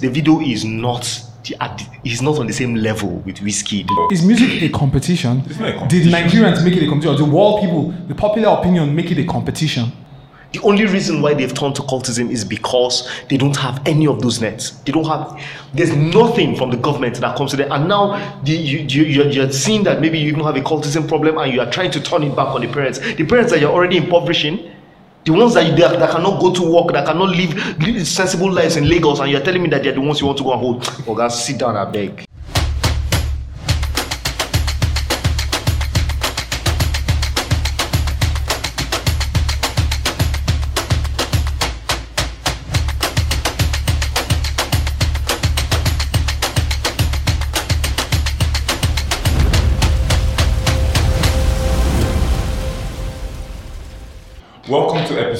Davido is not the, at the- he's not on the same level with Wizkid. Is music a competition? not a Did competition. Nigerians make it a competition? Or the world people, the popular opinion, make it a competition? The only reason why they've turned to cultism is because they don't have any of those nets. They don't have. There's nothing from the government that comes to them. And now the, you, you, you're, you're seeing that maybe you even have a cultism problem, and you are trying to turn it back on the parents. The parents that you're already impoverishing, the ones that, that, that cannot go to work, that cannot live, live sensible lives in Lagos, and you're telling me that they're the ones you want to go and hold. Oh, guys, sit down, I beg.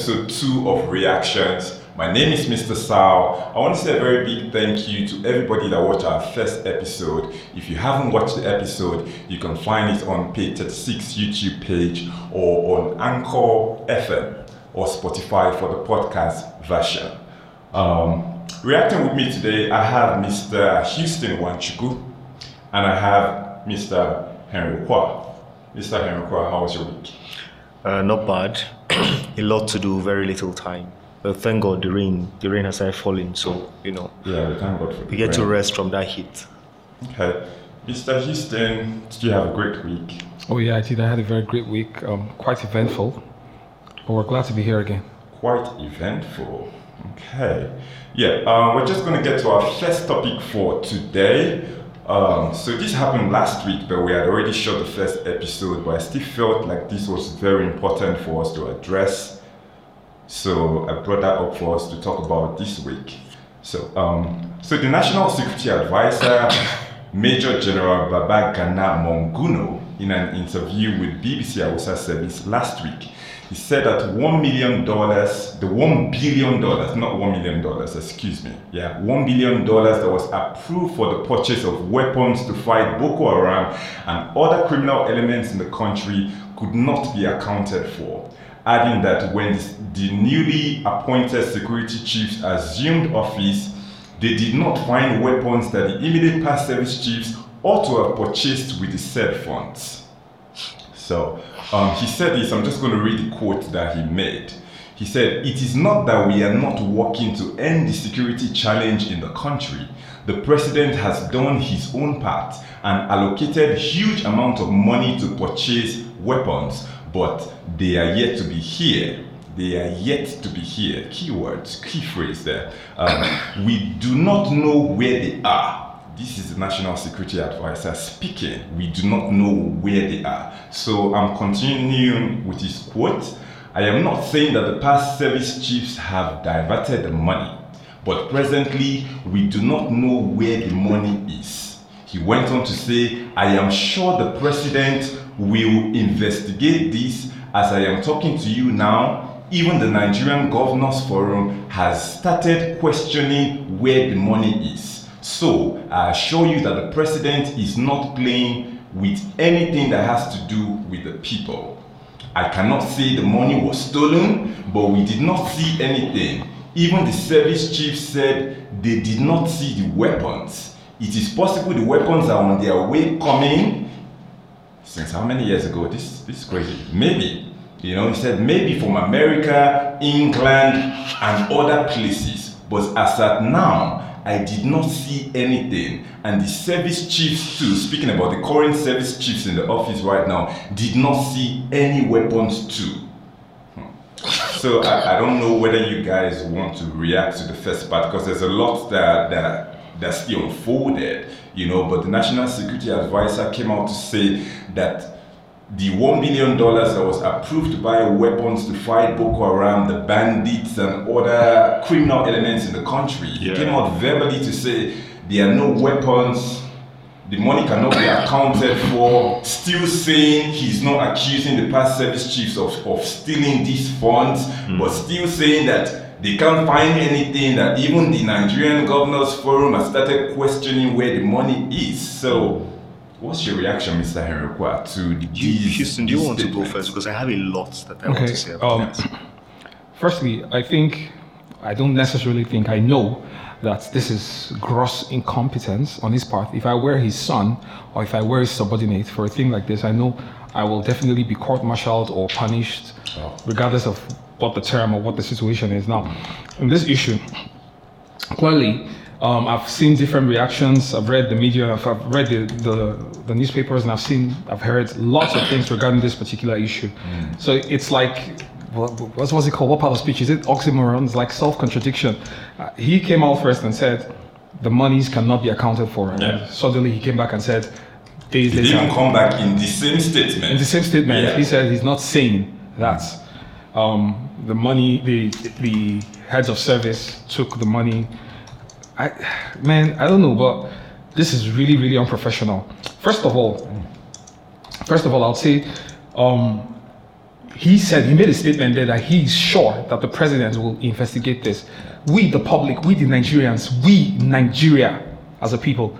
Episode two of Reactions. My name is Mr. Sal. I want to say a very big thank you to everybody that watched our first episode. If you haven't watched the episode, you can find it on page 36 YouTube page or on Anchor FM or Spotify for the podcast version. Um, reacting with me today, I have Mr. Houston Wanchuku and I have Mr. Henry Kwa. Mr. Henry Kwa, how was your week? Uh, not bad. A lot to do, very little time. But thank God the rain, the rain has started falling, so you know Yeah, we thank God for the we get to rest from that heat. Okay. Mr. Houston, did you have a great week? Oh yeah, I did. I had a very great week. Um, quite eventful. But we're glad to be here again. Quite eventful. Okay. Yeah, um, we're just going to get to our first topic for today. Um, so this happened last week, but we had already shot the first episode, but I still felt like this was very important for us to address. So I brought that up for us to talk about this week. So, um, so the National Security Advisor, Major General Babagana Monguno, in an interview with BBC Hausa Service last week, he said that one million dollars, the one billion dollars, not one million dollars, excuse me, yeah, one billion dollars that was approved for the purchase of weapons to fight Boko Haram and other criminal elements in the country could not be accounted for adding that when the newly appointed security chiefs assumed office, they did not find weapons that the immediate past service chiefs ought to have purchased with the said funds. So um, he said this, I'm just going to read the quote that he made. He said, It is not that we are not working to end the security challenge in the country. The president has done his own part and allocated huge amount of money to purchase weapons, but they are yet to be here. They are yet to be here. Keywords, key phrase there. Um, we do not know where they are. This is the National Security Advisor speaking. We do not know where they are. So I'm continuing with his quote. I am not saying that the past service chiefs have diverted the money, but presently we do not know where the money is. He went on to say, I am sure the president will investigate this as I am talking to you now. Even the Nigerian Governors Forum has started questioning where the money is. So I assure you that the president is not playing with anything that has to do with the people. I cannot say the money was stolen, but we did not see anything. Even the service chief said they did not see the weapons. It is possible the weapons are on their way coming. Since how many years ago? This, this is crazy. Maybe. You know, he said maybe from America, England, and other places. But as at now, I did not see anything. And the service chiefs, too, speaking about the current service chiefs in the office right now, did not see any weapons, too. So I, I don't know whether you guys want to react to the first part because there's a lot that that that still unfolded, you know. But the National Security Advisor came out to say that the one billion dollars that was approved to buy weapons to fight Boko Haram, the bandits, and other criminal elements in the country, he Yeah. came out verbally to say there are no weapons. The money cannot be accounted for. Still saying he's not accusing the past service chiefs of, of stealing these funds, hmm. but still saying that they can't find anything. That even the Nigerian Governors Forum has started questioning where the money is. So, what's your reaction, Mr. Henry Kwa, to these? Houston, do you these want to go first? Because I have a lot that I want to say about Um, that. firstly, I think I don't necessarily think I know that this is gross incompetence on his part. If I were his son or if I were his subordinate for a thing like this, I know I will definitely be court-martialed or punished, regardless of what the term or what the situation is. Now, in this issue, clearly, um, I've seen different reactions. I've read the media, I've, I've read the, the, the newspapers, and I've seen, I've heard lots of things regarding this particular issue. So it's like, what, what's, what's it called? What part of speech? Is it oxymoron? It's like self contradiction. Uh, he came out first and said, the monies cannot be accounted for. And Yeah. suddenly he came back and said, days He later, didn't come back in the same statement. in the same statement, Yeah. he said he's not saying that um, the money, the the heads of service took the money. I, man, I don't know, but this is really, really unprofessional. First of all, first of all, I'll say, um, he said he made a statement there that he's sure that the president will investigate this. We, the public, we, the Nigerians, we, Nigeria, as a people,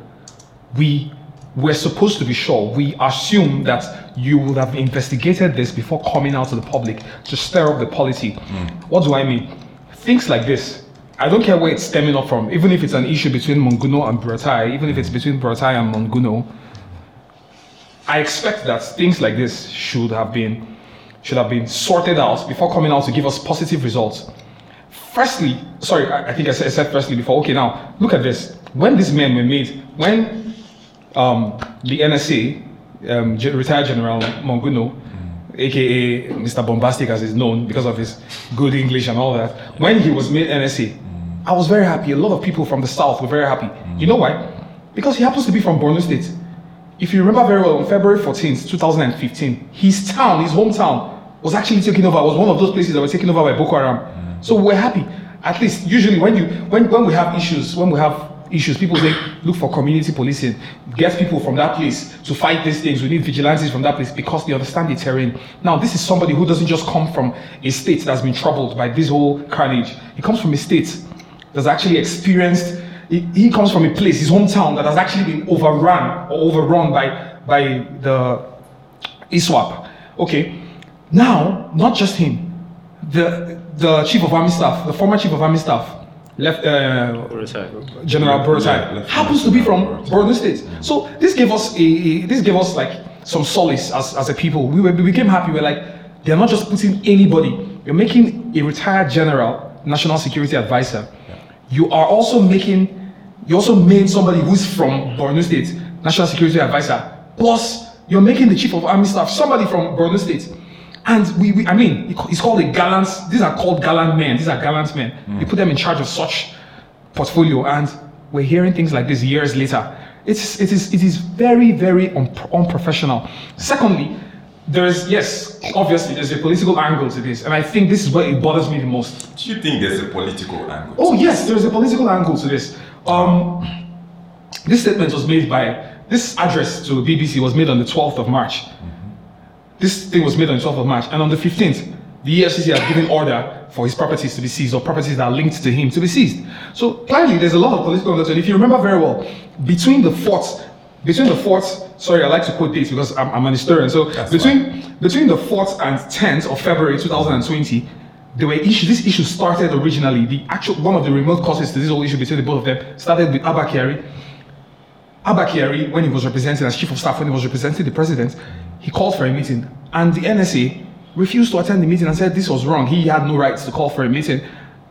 we were supposed to be sure. We assume that you would have investigated this before coming out to the public to stir up the polity. What do I mean? Things like this. I don't care where it's stemming up from, even if it's an issue between Monguno and Buratai, even if it's between Buratai and Monguno. I expect that things like this should have been should have been sorted out before coming out to give us positive results. Firstly, sorry, I, think I said, I said firstly before. Okay, now look at this. When these men were made, when um, the NSA, um, retired General Monguno, aka Mr. Bombastic as he's known because of his good English and all that, when he was made NSA, I was very happy. A lot of people from the South were very happy. You know why? Because he happens to be from Borno State. If you remember very well, on February 14th, 2015, his town, his hometown, was actually taken over. Was one of those places that were taken over by Boko Haram. So we're happy. At least, usually, when you when when we have issues, when we have issues, people say look for community policing, get people from that place to fight these things. We need vigilantes from that place because they understand the terrain. Now, this is somebody who doesn't just come from a state that's been troubled by this whole carnage. He comes from a state that's actually experienced. He, he comes from a place, his hometown, that has actually been overrun or overrun by by the ISWAP. Okay, now not just him, the the chief of army staff, the former chief of army staff, left uh, General Yeah, happens to be from Borno State. So this gave us a, this gave us like some solace as, as a people. We, were, we became happy. We're like, they're not just putting anybody. You're making a retired general national security advisor. You are also making, you also made somebody who's from Borno State national security advisor. Plus, you're making the chief of army staff somebody from Borno State. And we, we I mean, it's called a gallant. These are called gallant men. These are gallant men. You put them in charge of such portfolio and we're hearing things like this years later it's it is it is very very un- unprofessional secondly there's yes obviously there's a political angle to this and i think this is where it bothers me the most Do you think there's a political angle? oh yes there's a political angle to this um this statement was made by this address to bbc was made on the 12th of march this thing was made on the 12th of March, and on the 15th, the EFCC has given order for his properties to be seized or properties that are linked to him to be seized. So clearly, there's a lot of political undertone. If you remember very well, between the fourth, between the fourth, sorry, I like to quote dates because I'm, I'm an historian. So That's between between the fourth and 10th of February 2020. There were issues. This issue started originally. The actual one of the remote causes to this whole issue between the both of them started with Abba Kyari, Abakari, when he was representing as chief of staff, when he was representing the president, he called for a meeting, and the NSA refused to attend the meeting and said this was wrong. He had no rights to call for a meeting,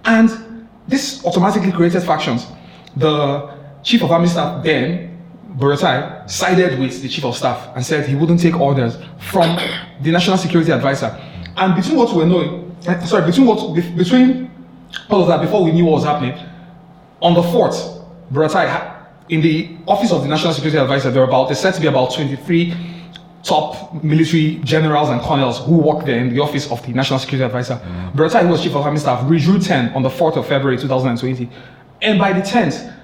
and this automatically created factions. The chief of army staff then, Buratai, sided with the chief of staff and said he wouldn't take orders from the national security advisor. And between what we were knowing, eh, sorry, between what between all of that, before we knew what was happening, on the 4th, Buratai, ha- in the office of the National Security Advisor, there were about, there's said to be about 23 top military generals and colonels who work there in the office of the National Security Advisor. Mm. Buratai, who was chief of army staff, withdrew 10 on the 4th of February 2020. And by the 10th,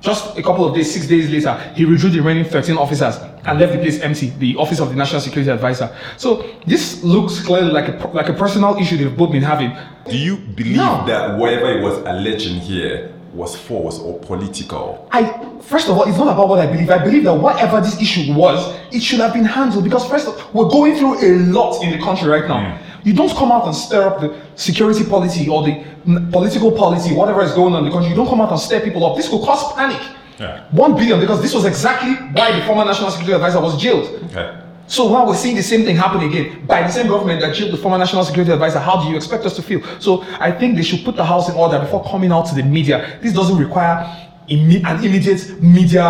just a couple of days, six days later, he withdrew the remaining 13 officers and left the place empty, the office of the National Security Advisor. So this looks clearly like a, like a personal issue they've both been having. Do you believe No. that whatever it was alleging here was false or political? I first of all, it's not about what I believe. I believe that whatever this issue was, it should have been handled because first of all we're going through a lot in the country right now. You don't come out and stir up the security policy or the n- political policy, whatever is going on in the country. You don't come out and stir people up. This could cause panic. Yeah. One billion, because this was exactly why the former national security advisor was jailed. Okay. So now we're seeing the same thing happen again by the same government that jailed the former national security advisor. How do you expect us to feel? So I think they should put the house in order before coming out to the media. This doesn't require imme- an immediate media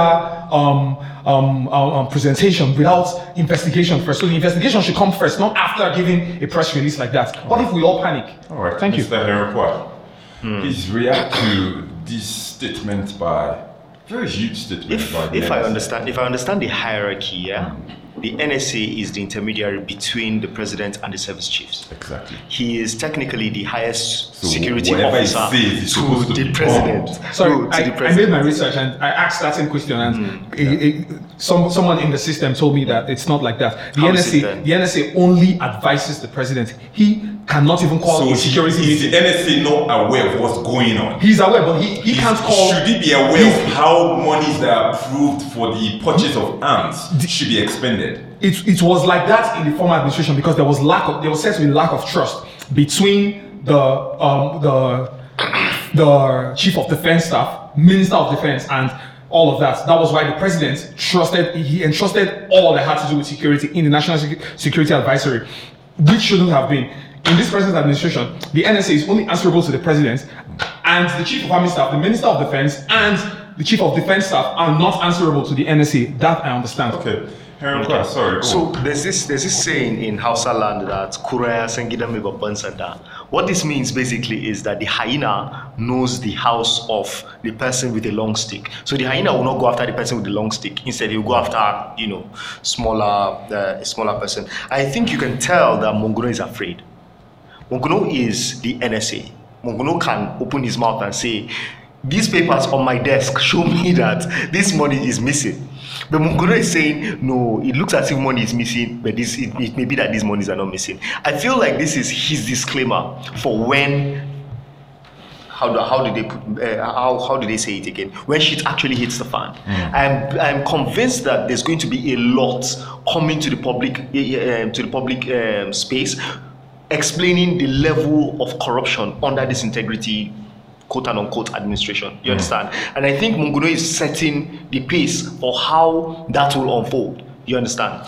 um, um, um, um, presentation without investigation first. So the investigation should come first, not after giving a press release like that. What if we all panic? All right. Thank you. Mr. Henry Please react to this statement by very huge statement If, by the if I understand, if I understand the hierarchy, yeah, the NSA is the intermediary between the president and the service chiefs. Exactly. He is technically the highest So security whatever he officer says is to to the be president. bombed. Sorry, No, to I, the I made my research and I asked that same question, and mm, a- a- some, someone in the system told me that it's not like that. The How is it NSA, then? the NSA only advises the president. He cannot even call So a security is the. NSA not aware of what's going on? He's aware, but he, he can't call. Should he be aware of how monies that are approved for the purchase of arms should be expended? it, it was like that in the former administration because there was lack of there was said to be lack of trust between the um, the the chief of defense staff, minister of defense, and all of that. That was why the president trusted he entrusted all that had to do with security in the national security advisory, which shouldn't have been. In this present administration, the NSA is only answerable to the president, and the chief of army staff, the minister of defense, and the chief of defense staff are not answerable to the NSA. That I understand. Okay. Henry Okwa, sorry. go So on. there's this there's this saying in Hausa land that Kuraya Sengida Mebabansada. What this means basically is that the hyena knows the house of the person with a long stick. So the hyena will not go after the person with the long stick. Instead, he'll go after you know smaller uh, smaller person. I think you can tell that Monguno is afraid. Monguno is the NSA. Monguno can open his mouth and say, These papers on my desk show me that this money is missing. But Monguno is saying, No, it looks as if money is missing, but this, it, it may be that these monies are not missing. I feel like this is his disclaimer for when. How do, how do they put, uh, how, how do they say it again when shit actually hits the fan I'm, I'm convinced that there's going to be a lot coming to the public uh, to the public um, space explaining the level of corruption under this integrity quote unquote administration. You understand? And I think Monguno is setting the pace for how that will unfold. You understand?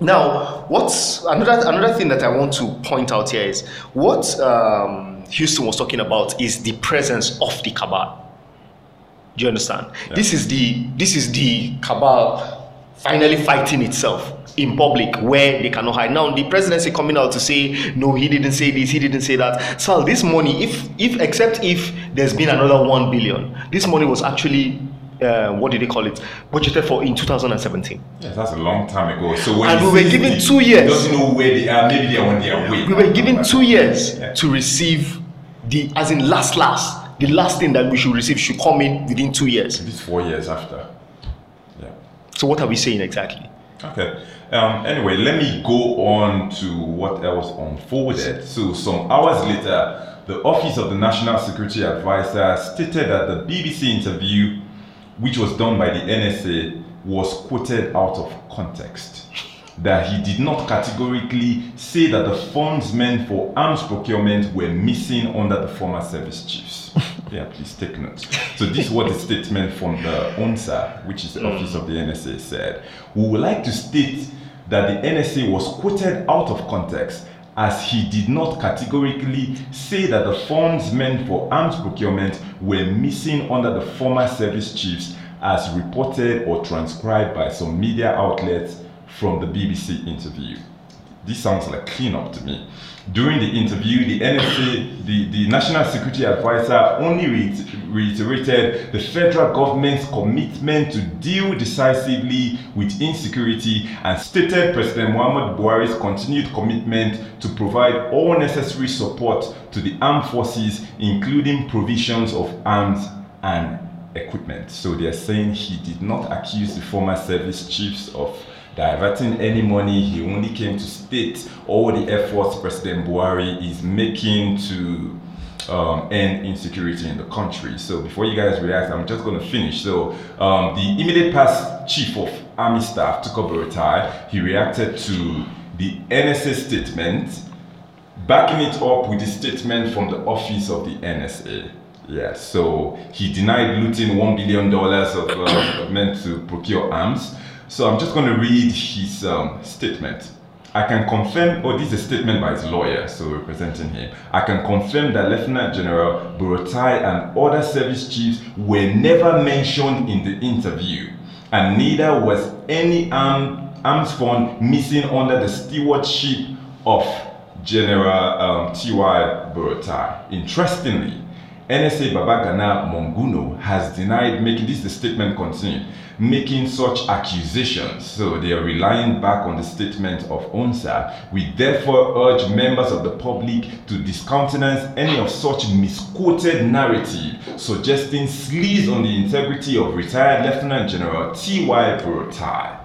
Now, what's another another thing that I want to point out here is what um, Houston was talking about is the presence of the cabal. Do you understand? This is the this is the cabal finally fighting itself in public where they cannot hide. Now the presidency coming out to say no, he didn't say this, he didn't say that. So this money, if if except if there's been another one billion, this money was actually uh, what did they call it? Budgeted for in 2017. Yes, that's a long time ago. So when And we were given he two years. doesn't know where they are. Maybe they're on their way. We were given two years Yeah. to receive the, as in last last, the last thing that we should receive should come in within two years. This four years after. Yeah. So what are we saying exactly? Okay. Um, anyway, let me go on to what else unfolded. So, some hours later, the Office of the National Security Advisor stated that the BBC interview, which was done by the NSA, was quoted out of context. That he did not categorically say that the funds meant for arms procurement were missing under the former service chiefs. yeah, please take note. So this is what the statement from the ONSA, which is the Office of the NSA, said. We would like to state that the NSA was quoted out of context as he did not categorically say that the funds meant for arms procurement were missing under the former service chiefs as reported or transcribed by some media outlets from the BBC interview. This sounds like cleanup to me. During the interview, the NSA, the, the National Security Advisor, only re- reiterated the federal government's commitment to deal decisively with insecurity and stated President Muhammad Buhari's continued commitment to provide all necessary support to the armed forces, including provisions of arms and equipment. So they are saying he did not accuse the former service chiefs of diverting any money. He only came to state all the efforts President Buhari is making to um, end insecurity in the country. So before you guys react, I'm just going to finish. So um, the immediate past chief of army staff took up a retire. He reacted to the NSA statement backing it up with a statement from the office of the NSA. Yeah, so he denied looting $1 billion of uh, meant to procure arms. So I'm just going to read his um, statement. I can confirm, oh, this is a statement by his lawyer, so representing him. I can confirm that Lieutenant General Buratai and other service chiefs were never mentioned in the interview, and neither was any arm, arms fund missing under the stewardship of General um, T.Y. Buratai. Interestingly, NSA Babagana Monguno has denied making this the statement continuing making such accusations. So they are relying back on the statement of ONSA. We therefore urge members of the public to discountenance any of such misquoted narrative suggesting sleaze on the integrity of retired Lieutenant General T.Y. Buratai.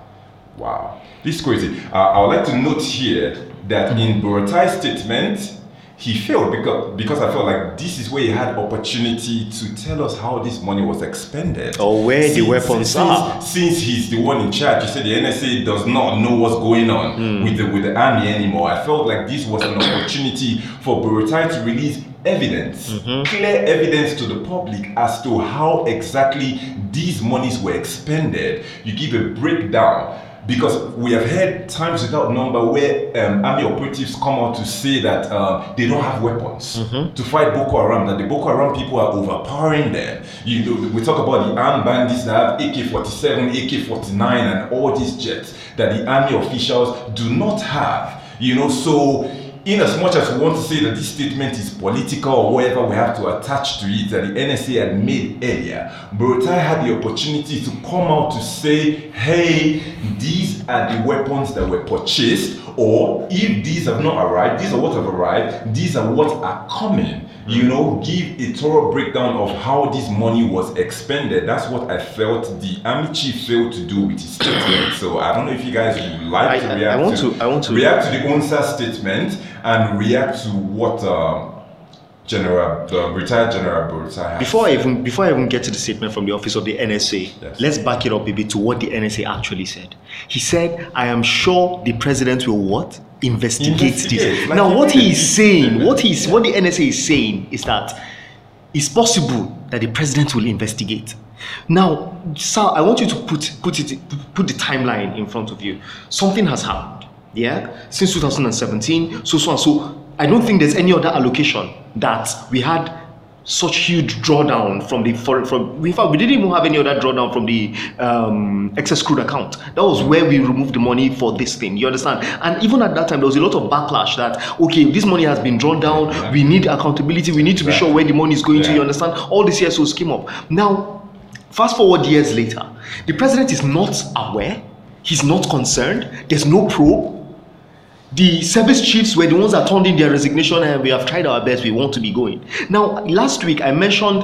Wow, this is crazy. Uh, I would like to note here that in Buratai's statement, he failed because because I felt like this is where he had opportunity to tell us how this money was expended or where since, the weapons since, are. Since he's the one in charge, you said the NSA does not know what's going on mm. with the with the army anymore. I felt like this was an opportunity for Buratai to release evidence, mm-hmm. clear evidence to the public as to how exactly these monies were expended. You give a breakdown because we have had times without number where um, army operatives come out to say that uh, they don't have weapons mm-hmm. to fight Boko Haram, that the Boko Haram people are overpowering them. You know, we talk about the armed bandits that have AK-47, AK-49, and all these jets that the army officials do not have. You know, so in as much as we want to say that this statement is political or whatever we have to attach to it that the NSA had made earlier, Buratai had the opportunity to come out to say, hey, these are the weapons that were purchased, or if these have not arrived, these are what have arrived, these are what are coming you know, give a thorough breakdown of how this money was expended. That's what I felt the army chief failed to do with his statement. So I don't know if you guys would like I, to react I want to, to, I want to react to the UNSA statement and react to what um, General, the um, retired General Buratai. Before I even before I even get to the statement from the office of the NSA, yes. let's back it up a bit to what the NSA actually said. He said, "I am sure the president will what investigate, investigate this." Like now, what he is saying, what he's what the NSA is saying is that it's possible that the president will investigate. Now, sir, I want you to put put it put the timeline in front of you. Something has happened, yeah, since 2017. So so and so I don't think there's any other allocation that we had such huge drawdown from the foreign from in fact we didn't even have any other drawdown from the um, excess crude account. That was where we removed the money for this thing you understand? And even at that time there was a lot of backlash that okay this money has been drawn down yeah. we need accountability we need to be sure where the money is going yeah. to you understand? All this CSO scheme up. Now fast forward years later the president is not aware he's not concerned there's no probe the service chiefs were the ones that turned in their resignation and we have tried our best we want to be going. Now last week i mentioned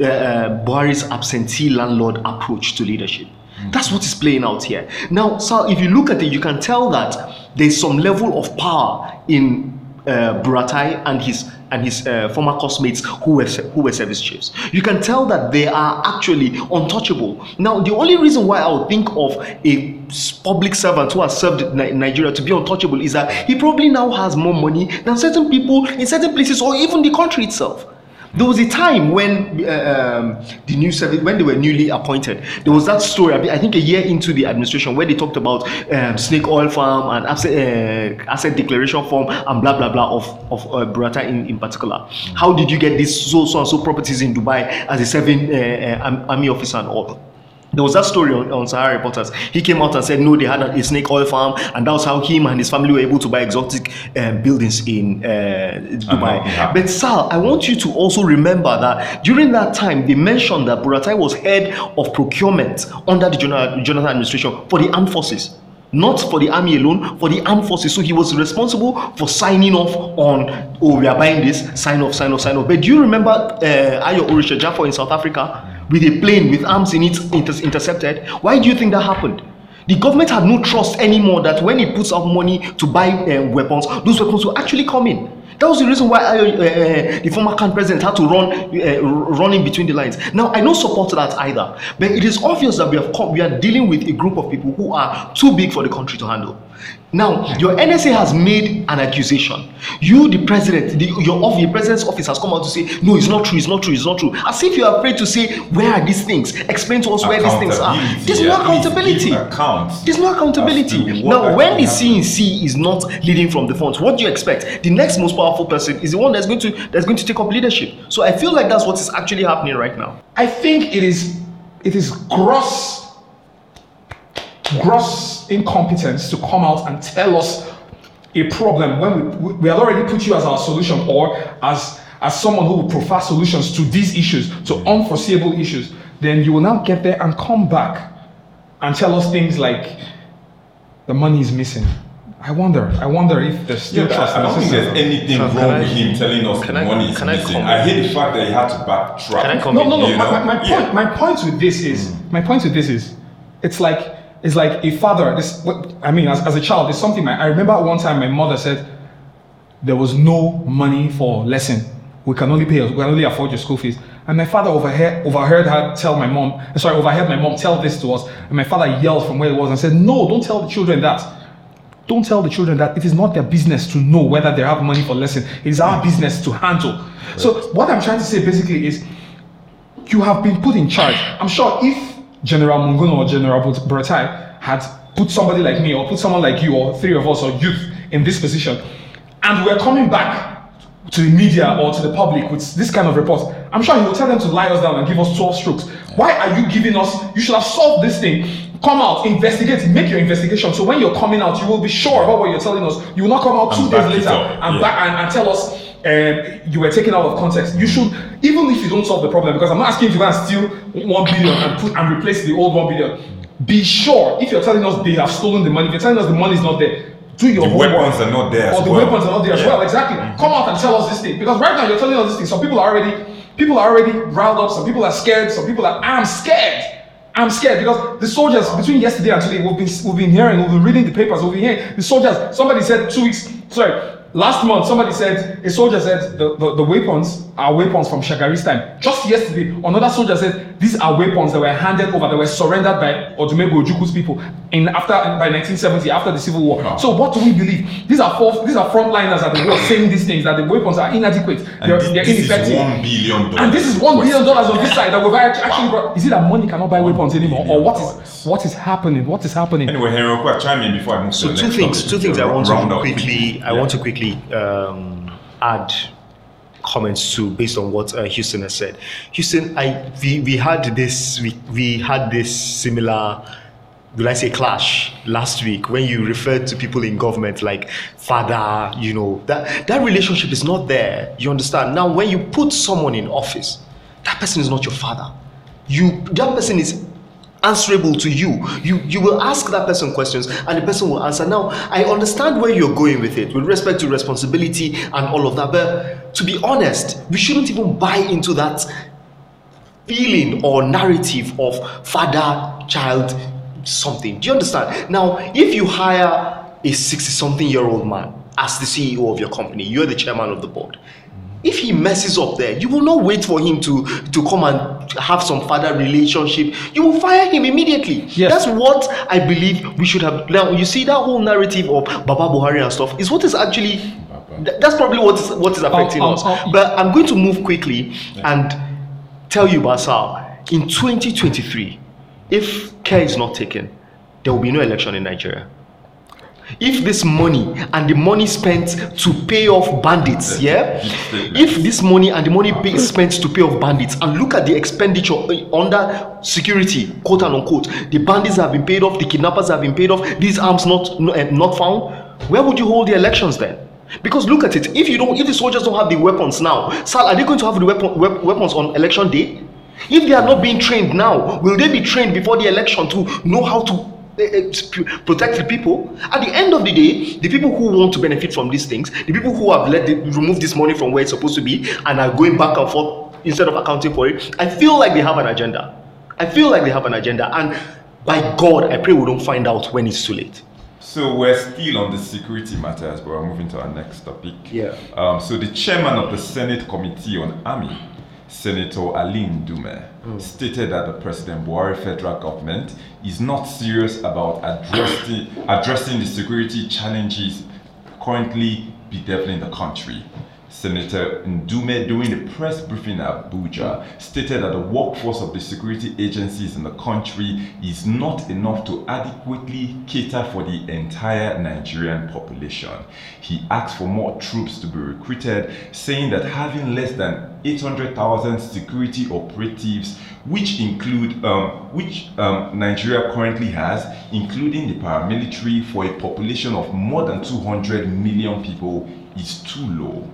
uh, uh, buhari's absentee landlord approach to leadership. That's what is playing out here. Now so if you look at it you can tell that there's some level of power in uh, Buratai and his and his uh, former classmates who were who were service chiefs. You can tell that they are actually untouchable. Now, the only reason why I would think of a public servant who has served Nigeria to be untouchable is that he probably now has more money than certain people in certain places or even the country itself. There was a time when uh, um, the new service, when they were newly appointed, there was that story. I think a year into the administration, where they talked about um, snake oil farm and asset, uh, asset declaration form and blah blah blah of of uh, in, in particular. How did you get these so so and so properties in Dubai as a serving uh, uh, army officer and all? There was that story on, on Sahara Reporters. He came out and said, no, they had a, a, snake oil farm, and that was how him and his family were able to buy exotic uh, buildings in uh, Dubai. Uh-huh. But Sal, I want you to also remember that during that time, they mentioned that Buratai was head of procurement under the Jonathan administration for the armed forces not for the army alone, for the armed forces. So he was responsible for signing off on, oh, we are buying this, sign off, sign off, sign off. But do you remember uh, Ayo Oritsejafor in South Africa? With a plane with arms in it inter- intercepted. Why do you think that happened? The government had no trust anymore that when it puts out money to buy uh, weapons, those weapons will actually come in. That was the reason why uh, uh, the former current president had to run uh, running between the lines. Now I don't support that either, but it is obvious that we have come, we are dealing with a group of people who are too big for the country to handle. Now, your NSA has made an accusation. You, the president, the, your of the president's office has come out to say, no, it's not true, it's not true, it's not true. As if you're afraid to say, where are these things? Explain to us where these things are. Accountability, There's yeah, no accountability. There's no accountability. Now, when the actually CNC is not leading from the front, what do you expect? The next most powerful person is the one that's going to that's going to take up leadership. So I feel like that's what is actually happening right now. I think it is it is gross gross incompetence to come out and tell us a problem when we, we had already put you as our solution or as as someone who will provide solutions to these issues, to unforeseeable issues, then you will now get there and come back and tell us things like the money is missing. I wonder, I wonder if there's still Yeah, trust I in don't the think there's anything So wrong I- with him telling us can the I- money is can missing. comment? I hate the fact that he had to backtrack. Can I No, comment? no, no. You My, my, my Yeah. point, my point with this is, mm. my point with this is, it's like, it's like a father. This, I mean, as, as a child, it's something. My, I remember one time my mother said, there was no money for lesson. We can only pay. We can only afford your school fees. And my father overheard, overheard her tell my mom. Sorry, overheard my mom tell this to us. And my father yelled from where he was and said, "No, don't tell the children that." Don't tell the children that it is not their business to know whether they have money for lesson. It is our business to handle. So what I'm trying to say basically is you have been put in charge. I'm sure if General Monguno or General Buratai had put somebody like me or put someone like you or three of us or youth in this position and we're coming back to the media or to the public with this kind of report, I'm sure he will tell them to lie us down and give us 12 strokes. Why are you giving us? You should have solved this thing. Come out, investigate, make your investigation. So when you're coming out, you will be sure about what you're telling us. You will not come out two back days later and yeah. back and, and tell us um, you were taken out of context. You should, even if you don't solve the problem, because I'm not asking you to go and steal one billion and put and replace the old one billion. Be sure if you're telling us they have stolen the money, if you're telling us the money is not there, do your The weapons are not there Or the well. weapons are not there as Yeah. well. Exactly. Come out and tell us this thing because right now you're telling us this thing. Some people are already, people are already riled up. Some people are scared. Some people are. I'm scared. I'm scared because the soldiers between yesterday and today we've been we've been hearing, we've been reading the papers, we've been hearing the soldiers. Somebody said two weeks. Sorry, last month somebody said a soldier said the, the, the weapons are weapons from Shagari's time. Just yesterday, another soldier said these are weapons that were handed over, that were surrendered by Odumegwu Ojukwu's people in after by 1970 after the civil war. Wow. So what do we believe? These are four, these are frontliners at the war saying these things that the weapons are inadequate, And they're, this, they're this is ineffective. one billion dollars. And this is one billion dollars on this side that we've act- actually brought. Is it that money cannot buy weapons anymore, or what billion is what is happening? What is happening? Anyway, Henry, quick chime in before I move So to the two next things, topic. two things I want to up quickly, I Yeah. want to quickly um, add comments to based on what uh, Houston has said. Houston, I we, we had this we, we had this similar will I say clash last week when you referred to people in government like father, you know, that that relationship is not there. You understand? Now when you put someone in office, that person is not your father. You that person is answerable to you. You you will ask that person questions and the person will answer. Now I understand where you're going with it with respect to responsibility and all of that, but to be honest, we shouldn't even buy into that feeling or narrative of father child something. Do you understand? Now, if you hire a 60 something year old man as the CEO of your company, you're the chairman of the board. If he messes up there, you will not wait for him to, to come and have some father relationship. You will fire him immediately. Yes. That's what I believe we should have. Now, you see that whole narrative of Baba Buhari and stuff is what is actually. th- That's probably what is what is affecting oh, us. oh. oh but I'm going to move quickly and tell you, Basal, in 2023, if care is not taken, there will be no election in Nigeria. If this money and the money spent to pay off bandits, yeah, if this money and the money pay, spent to pay off bandits, and look at the expenditure uh, under security, quote and unquote, the bandits have been paid off, the kidnappers have been paid off, these arms not eh, not found, where would you hold the elections then? Because look at it, if you don't, if the soldiers don't have the weapons now, Sal, are they going to have the weapon, wep- weapons on election day? If they are not being trained now, will they be trained before the election to know how to protect the people? At the end of the day, the people who want to benefit from these things, the people who have let the, remove this money from where it's supposed to be and are going back and forth instead of accounting for it, I feel like they have an agenda. I feel like they have an agenda, and by God, I pray we don't find out when it's too late. So we're still on the security matters, but we're moving to our next topic. Yeah. Um, so the chairman of the Senate Committee on Army Senator Ali Ndume, oh. stated that the President Buhari federal government is not serious about addressing, addressing the security challenges currently bedeviling the country. Senator Ndume, during a press briefing in Abuja, stated that the workforce of the security agencies in the country is not enough to adequately cater for the entire Nigerian population. He asked for more troops to be recruited, saying that having less than 800,000 security operatives, which include um, which um, Nigeria currently has, including the paramilitary, for a population of more than 200 million people, is too low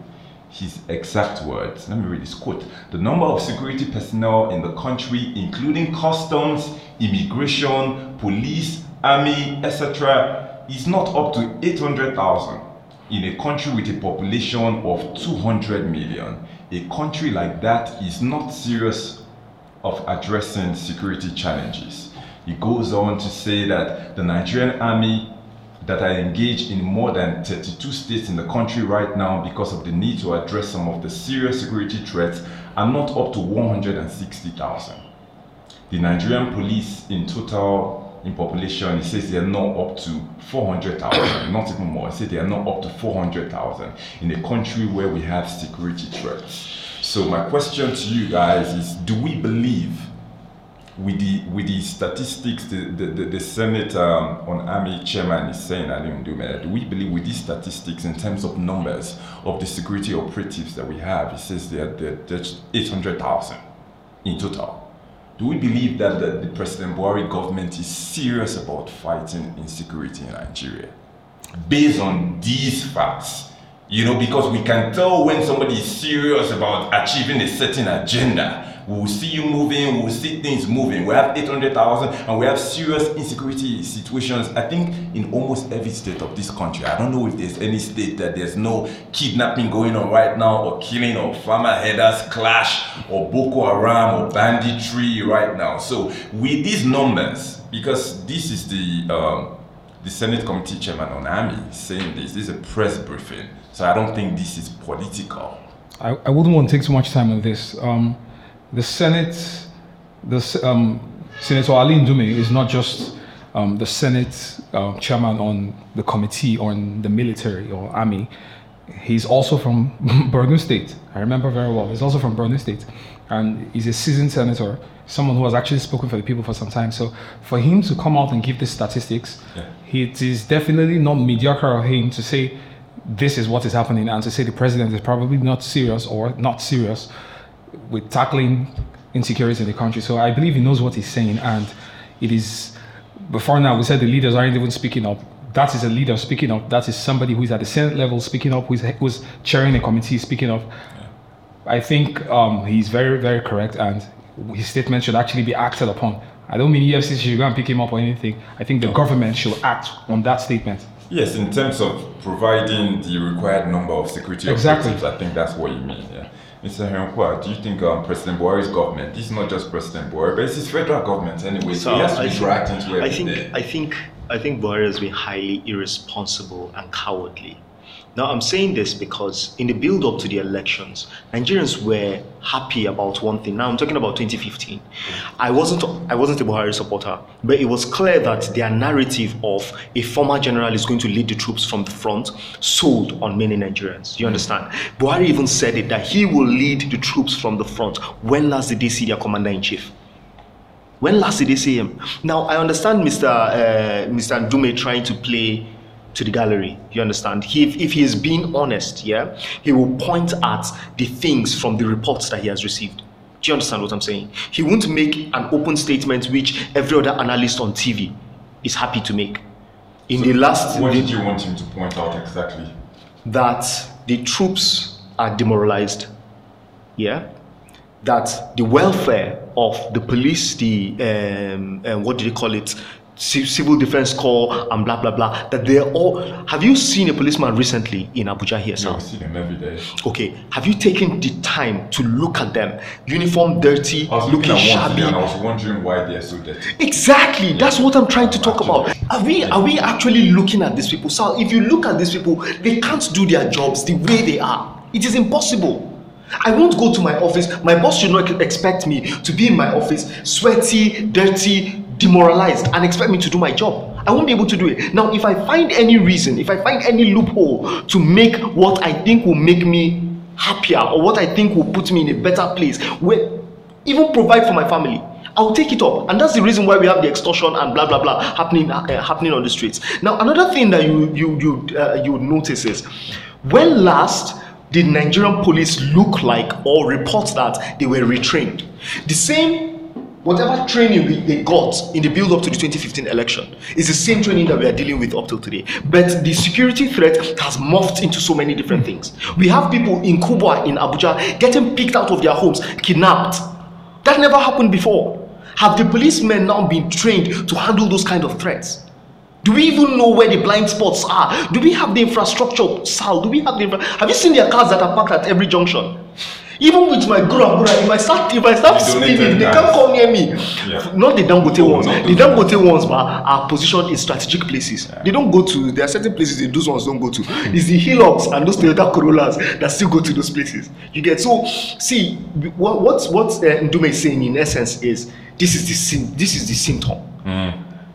his exact words. Let me read this quote. The number of security personnel in the country, including customs, immigration, police, army, etc., is not up to 800,000 in a country with a population of 200 million. A country like that is not serious of addressing security challenges. He goes on to say that the Nigerian army that are engaged in more than 32 states in the country right now because of the need to address some of the serious security threats are not up to 160,000. The Nigerian police in total in population, it says they are not up to 400,000, not even more. It says they are not up to 400,000 in a country where we have security threats. So my question to you guys is, do we believe with the with the statistics the, the, the, the Senate um, on Army chairman is saying, Ali Ndume, do we believe with these statistics in terms of numbers of the security operatives that we have, it says they're, they're, they're 800,000 in total. Do we believe that the, the President Buhari government is serious about fighting insecurity in Nigeria? Based on these facts, you know, because we can tell when somebody is serious about achieving a certain agenda we will see you moving, we will see things moving. We have 800,000 and we have serious insecurity situations, I think, in almost every state of this country. I don't know if there's any state that there's no kidnapping going on right now, or killing, or farmer headers clash, or Boko Haram, or banditry right now. So, with these numbers, because this is the um, the Senate Committee Chairman on Army saying this, this is a press briefing, so I don't think this is political. I, I wouldn't want to take too much time on this. Um, the Senate, the um, Senator Ali Ndume is not just um, the Senate uh, chairman on the committee on the military or army. He's also from Borno State. I remember very well. He's also from Borno State, and he's a seasoned senator, someone who has actually spoken for the people for some time. So for him to come out and give these statistics, yeah. it is definitely not mediocre of him to say this is what is happening and to say the president is probably not serious or not serious with tackling insecurity in the country. So I believe he knows what he's saying, and it is. Before now, we said the leaders aren't even speaking up. That is a leader speaking up. That is somebody who is at the Senate level speaking up, who's, who's chairing a committee speaking up. I think um, he's very, very correct, and his statement should actually be acted upon. I don't mean EFCC should go and pick him up or anything. I think the government should act on that statement. Yes, in terms of providing the required number of security exactly. I think that's what you mean. Yeah. Mr. Henkwa, do you think um, President Buhari's government, this is not just President Buhari, but it's his federal government anyway, so, so he has to I be dragged into everything. I think, I think, I think Buhari has been highly irresponsible and cowardly now, I'm saying this because in the build up to the elections, Nigerians were happy about one thing. Now, I'm talking about 2015. I wasn't, I wasn't a Buhari supporter, but it was clear that their narrative of a former general is going to lead the troops from the front sold on many Nigerians. You understand? Buhari even said it that he will lead the troops from the front. When last did they see their commander in chief? When last did they see him? Now, I understand Mr. Uh, Mr. Ndume trying to play to the gallery. You understand? He, if, if he is being honest, yeah, he will point at the things from the reports that he has received. Do you understand what I'm saying? He won't make an open statement which every other analyst on TV is happy to make. In so the last, what did you want him to point out exactly? That the troops are demoralized. Yeah, that the welfare of the police, the um, um, what do they call it, civil defense corps and blah blah blah that they're all have you seen a policeman recently in abuja here sir? No, i see them every day. Okay have you taken the time to look at them? Uniform dirty looking shabby. and i was wondering why they're so dirty. Exactly yeah. that's what i'm trying to talk about. Are we are we actually looking at these people? Sir if you look at these people they can't do their jobs the way they are. It is impossible. I won't go to my office. My boss should not expect me to be in my office sweaty, dirty, demoralized, and expect me to do my job. I won't be able to do it. Now, if I find any reason, if I find any loophole to make what I think will make me happier or what I think will put me in a better place, where even provide for my family, I'll take it up, and that's the reason why we have the extortion and blah blah blah happening uh, happening on the streets. Now, another thing that you you you uh, you notice is when last did Nigerian police look like or report that they were retrained? The same whatever training we, they got in the build up to the 2015 election is the same training that we are dealing with up till today. But the security threat has morphed into so many different things. We have people in Kubwa, in Abuja, getting picked out of their homes, kidnapped. That never happened before. Have the policemen now been trained to handle those kind of threats? Do we even know where the blind spots are? Do we have the infrastructure, Sal? Do we have the infra- Have you seen their cars that are parked at every junction? Even with my gura gura, if I start if I start speeding, they can't come near me. Yeah. Not the Dangote Oh, ones. The Dangote ones ma, are positioned in strategic places. They don't go to. There are certain places that those ones don't go to. It's the Hilux and those Toyota Corollas that still go to those places. You get so. See what what what uh, Ndume is saying in essence is this is the sim- this is the symptom.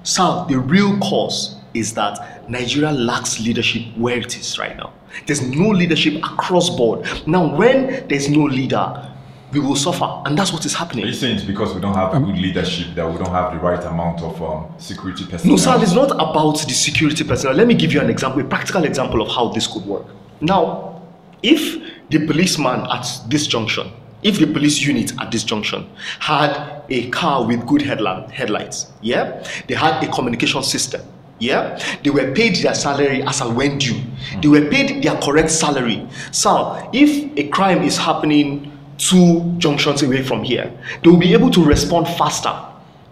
Sir, the real cause is that Nigeria lacks leadership where it is right now. There's no leadership across board. Now, when there's no leader, we will suffer, and that's what is happening. Are happening. you saying it's because we don't have good leadership that we don't have the right amount of um, security personnel? No, sir, it's not about the security personnel. Let me give you an example, a practical example of how this could work. Now, if the policeman at this junction, if the police unit at this junction had a car with good headlamp, headlights, yeah, they had a communication system, yeah, they were paid their salary as a when due, they were paid their correct salary. So, if a crime is happening two junctions away from here, they will be able to respond faster.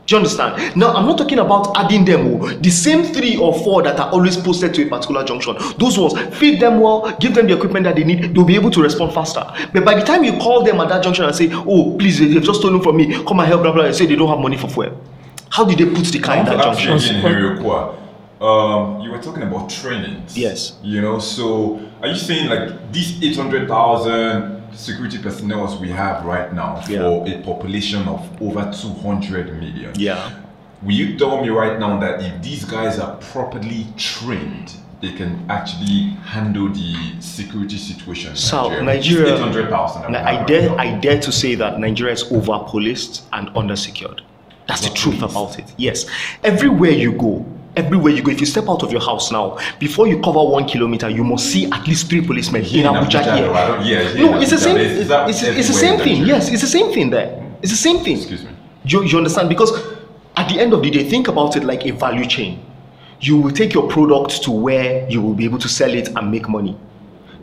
Do you understand? Now, I'm not talking about adding them. oh. The same three or four that are always posted to a particular junction, those ones, feed them well, give them the equipment that they need, they'll be able to respond faster. But by the time you call them at that junction and say, oh, please, they've just stolen from me, come and help, blah, blah, and say they don't have money for fuel. How did they put the car I in that to ask you junction? Again, Henry Okwa. Um, you were talking about trainings. Yes. You know, so are you saying like these 800,000 security personnel we have right now Yeah. for a population of over 200 million? Yeah. Will you tell me right now that if these guys are properly trained, they can actually handle the security situation? So Nigeria, 800,000. that we Now, have I right dare, now. I dare to say that Nigeria is over policed and under secured. That's the truth about it. Yes, everywhere you go, everywhere you go, if you step out of your house now, before you cover one kilometer, you must see at least three policemen Here in in Abuja Abuja, here. though, I yeah, here no, it's the same. that It's, it's the same in thing. Yes, it's the same thing there. It's the same thing. Excuse me. You, you understand? Because at the end of the day, think about it like a value chain. You will take your product to where you will be able to sell it and make money.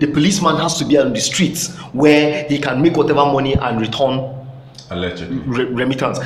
The policeman has to be on the streets where he can make whatever money and return Allegedly. re- remittance.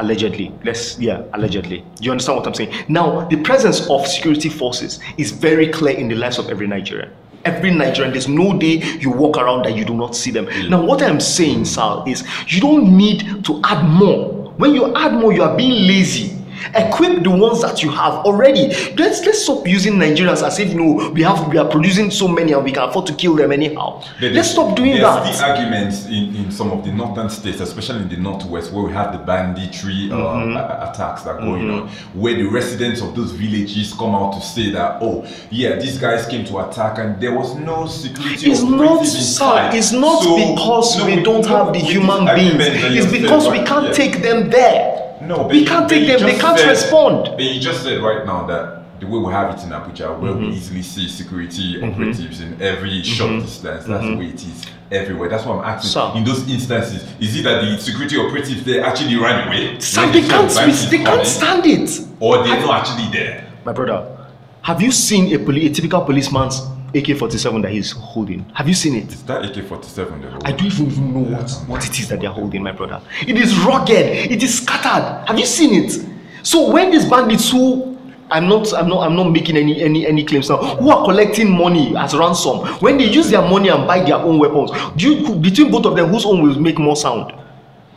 Allegedly, let's yeah, allegedly. Do you understand what I'm saying? Now, the presence of security forces is very clear in the lives of every Nigerian. Every Nigerian, there's no day you walk around that you do not see them. Mm. Now, what I'm saying, Sal, is you don't need to add more. When you add more, you are being lazy. Equip the ones that you have already. Let's let's stop using Nigerians as if no, we have we are producing so many and we can afford to kill them anyhow. There- Let's stop doing there's that. the arguments in, in some of the northern states, especially in the northwest, where we have the banditry uh, Mm-hmm. attacks that are going on, where the residents of those villages come out to say that, oh, yeah, these guys came to attack and there was no security. It's not, inside. it's not So, because no, we with- don't no, have the human beings. It's because we can't yeah. take them there. No, but we can't take them. They can't said- respond. But you just said right now that the way we have it in Abuja, where Mm-hmm. we easily see security operatives in every short distance, that's the way it is everywhere. That's what I'm asking. Mm-hmm. Sir. in those instances, is it that the security operatives they actually ran away? Sir, when they can't. They can't coming, stand it. or they're not actually there. My brother, have you seen a, poli- a typical policeman's AK-47 that he's holding? Have you seen it? Is that AK-47? I don't even know what, what it is that they're holding, my brother. It is rugged. It is scattered. Have you seen it? So when these bandits who I'm not I'm not I'm not making any any any claims now, who are collecting money as ransom, when they use their money and buy their own weapons, do you between both of them whose own will make more sound?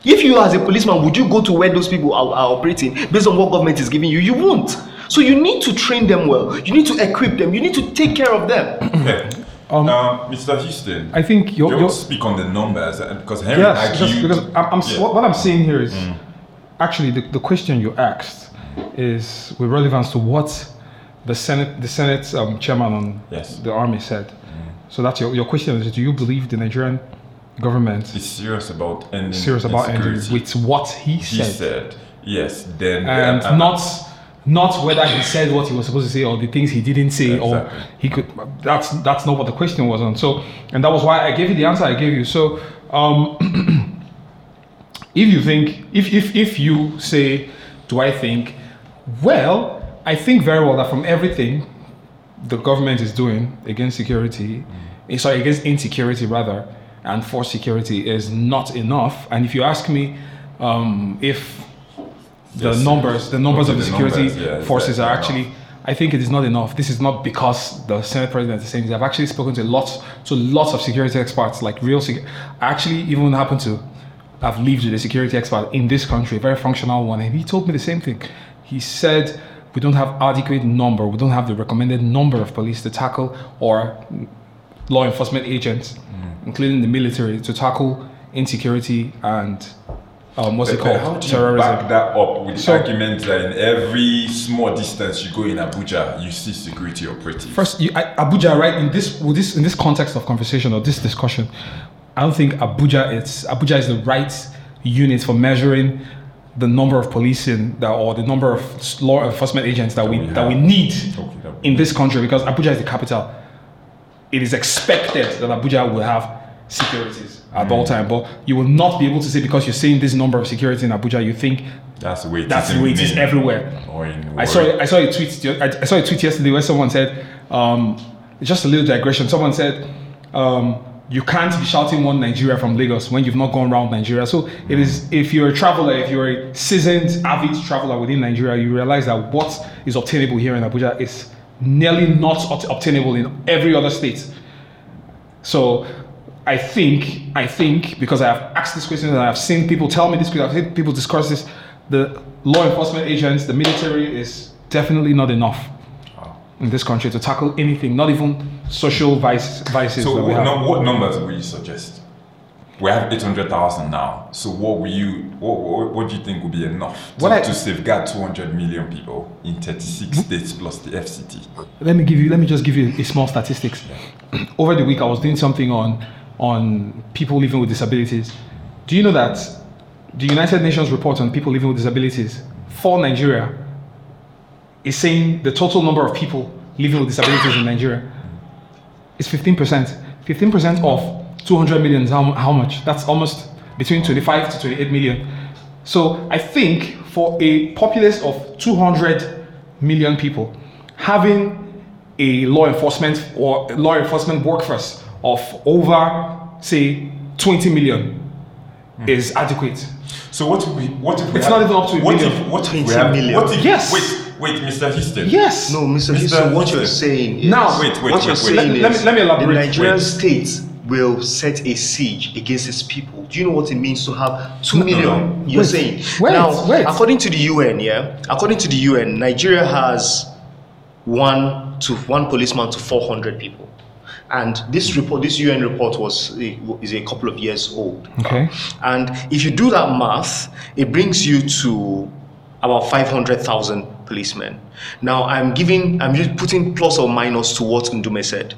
If you as a policeman, would you go to where those people are, are operating based on what government is giving you? You won't. So you need to train them well. You need to equip them. You need to take care of them. Yeah. Um, Uh, Mr. Houston, I think you're, you speak on the numbers uh, because Henry yes, argued. just because I'm, I'm Yeah. what, what I'm saying here is actually the, the question you asked is with relevance to what the Senate the Senate um, chairman on Yes. the army said. So that's your, your question is do you believe the Nigerian government Is serious about ending serious about ending with what he He said? said, yes. Then and not not whether he said what he was supposed to say or the things he didn't say or he could that's that's not what the question was on. So and that was why i gave you the answer i gave you. So um if you think if if if you say do i think well i think very well that from everything the government is doing against security eh, sorry against insecurity rather and for security is not enough. And if you ask me um, if the Yes. numbers, the numbers of the the security numbers? Yeah, forces are actually. I think it is not enough. This is not because the Senate President is saying this. I've actually spoken to lots, to lots of security experts, like real. Sec- I actually even happened to have lived with a security expert in this country, a very functional one, and he told me the same thing. He said we don't have adequate number, we don't have the recommended number of police to tackle or law enforcement agents, Mm. including the military, to tackle insecurity and um, what's it But- but called How do you terrorism. back that up with So- the argument that in every small distance you go in Abuja, you see security operatives? First, you, I, Abuja, right? In this, with this, in this context of conversation or this discussion, I don't think Abuja is Abuja is the right unit for measuring the number of policing that, or the number of law enforcement agents that we we that we need Okay, in this country because Abuja is the capital. It is expected that Abuja will have securities at all time, but you will not be able to say because you're seeing this number of security in Abuja, you think That's the way it that's the way it is everywhere. I saw I saw a tweet I, I saw a tweet yesterday where someone said um, just a little digression. Someone said um, you can't be shouting one Nigeria from Lagos when you've not gone around Nigeria. So it is if you're a traveler, if you're a seasoned avid traveler within Nigeria, you realize that what is obtainable here in Abuja is nearly not obtainable in every other state. So I think, I think, because I have asked this question and I have seen people tell me this, because I've seen people discuss this, the law enforcement agents, the military is definitely not enough in this country to tackle anything, not even social vice, vices So what, num- what numbers would you suggest? We have 800,000 now. So what will you, what, what, what do you think would be enough to, I- to safeguard 200 million people in 36 hmm? states plus the FCT? let me give you let me just give you a small statistics over the week i was doing something on on people living with disabilities. Do you know that the united nations report on people living with disabilities for nigeria is saying the total number of people living with disabilities in nigeria is 15% 15% of 200 million how, how much? That's almost between 25 to 28 million. So i think for a populace of 200 million people having a law enforcement or law enforcement workforce of over say 20 million is adequate So what if we, what if we It's have, not even up to a what million. If, what if we have, million. what if, Yes. wait, wait, Mr. Houston. yes No, Mr. Mr. Houston, what you're saying is Now- Wait, wait, what wait, you're wait. saying Let- let me- is let me elaborate. the Nigerian Wait. state will set a siege against its people. Do you know what it means to have two No, million? no, no. You're Wait, saying wait, now, wait. according to the UN, yeah, according to the UN, Nigeria has one to one policeman to 400 people. And this report, this UN report was eh, is a couple of years old. okay And if you do that math, it brings you to about 500,000 policemen. Now, I'm giving, I'm just putting plus or minus to what Ndume said.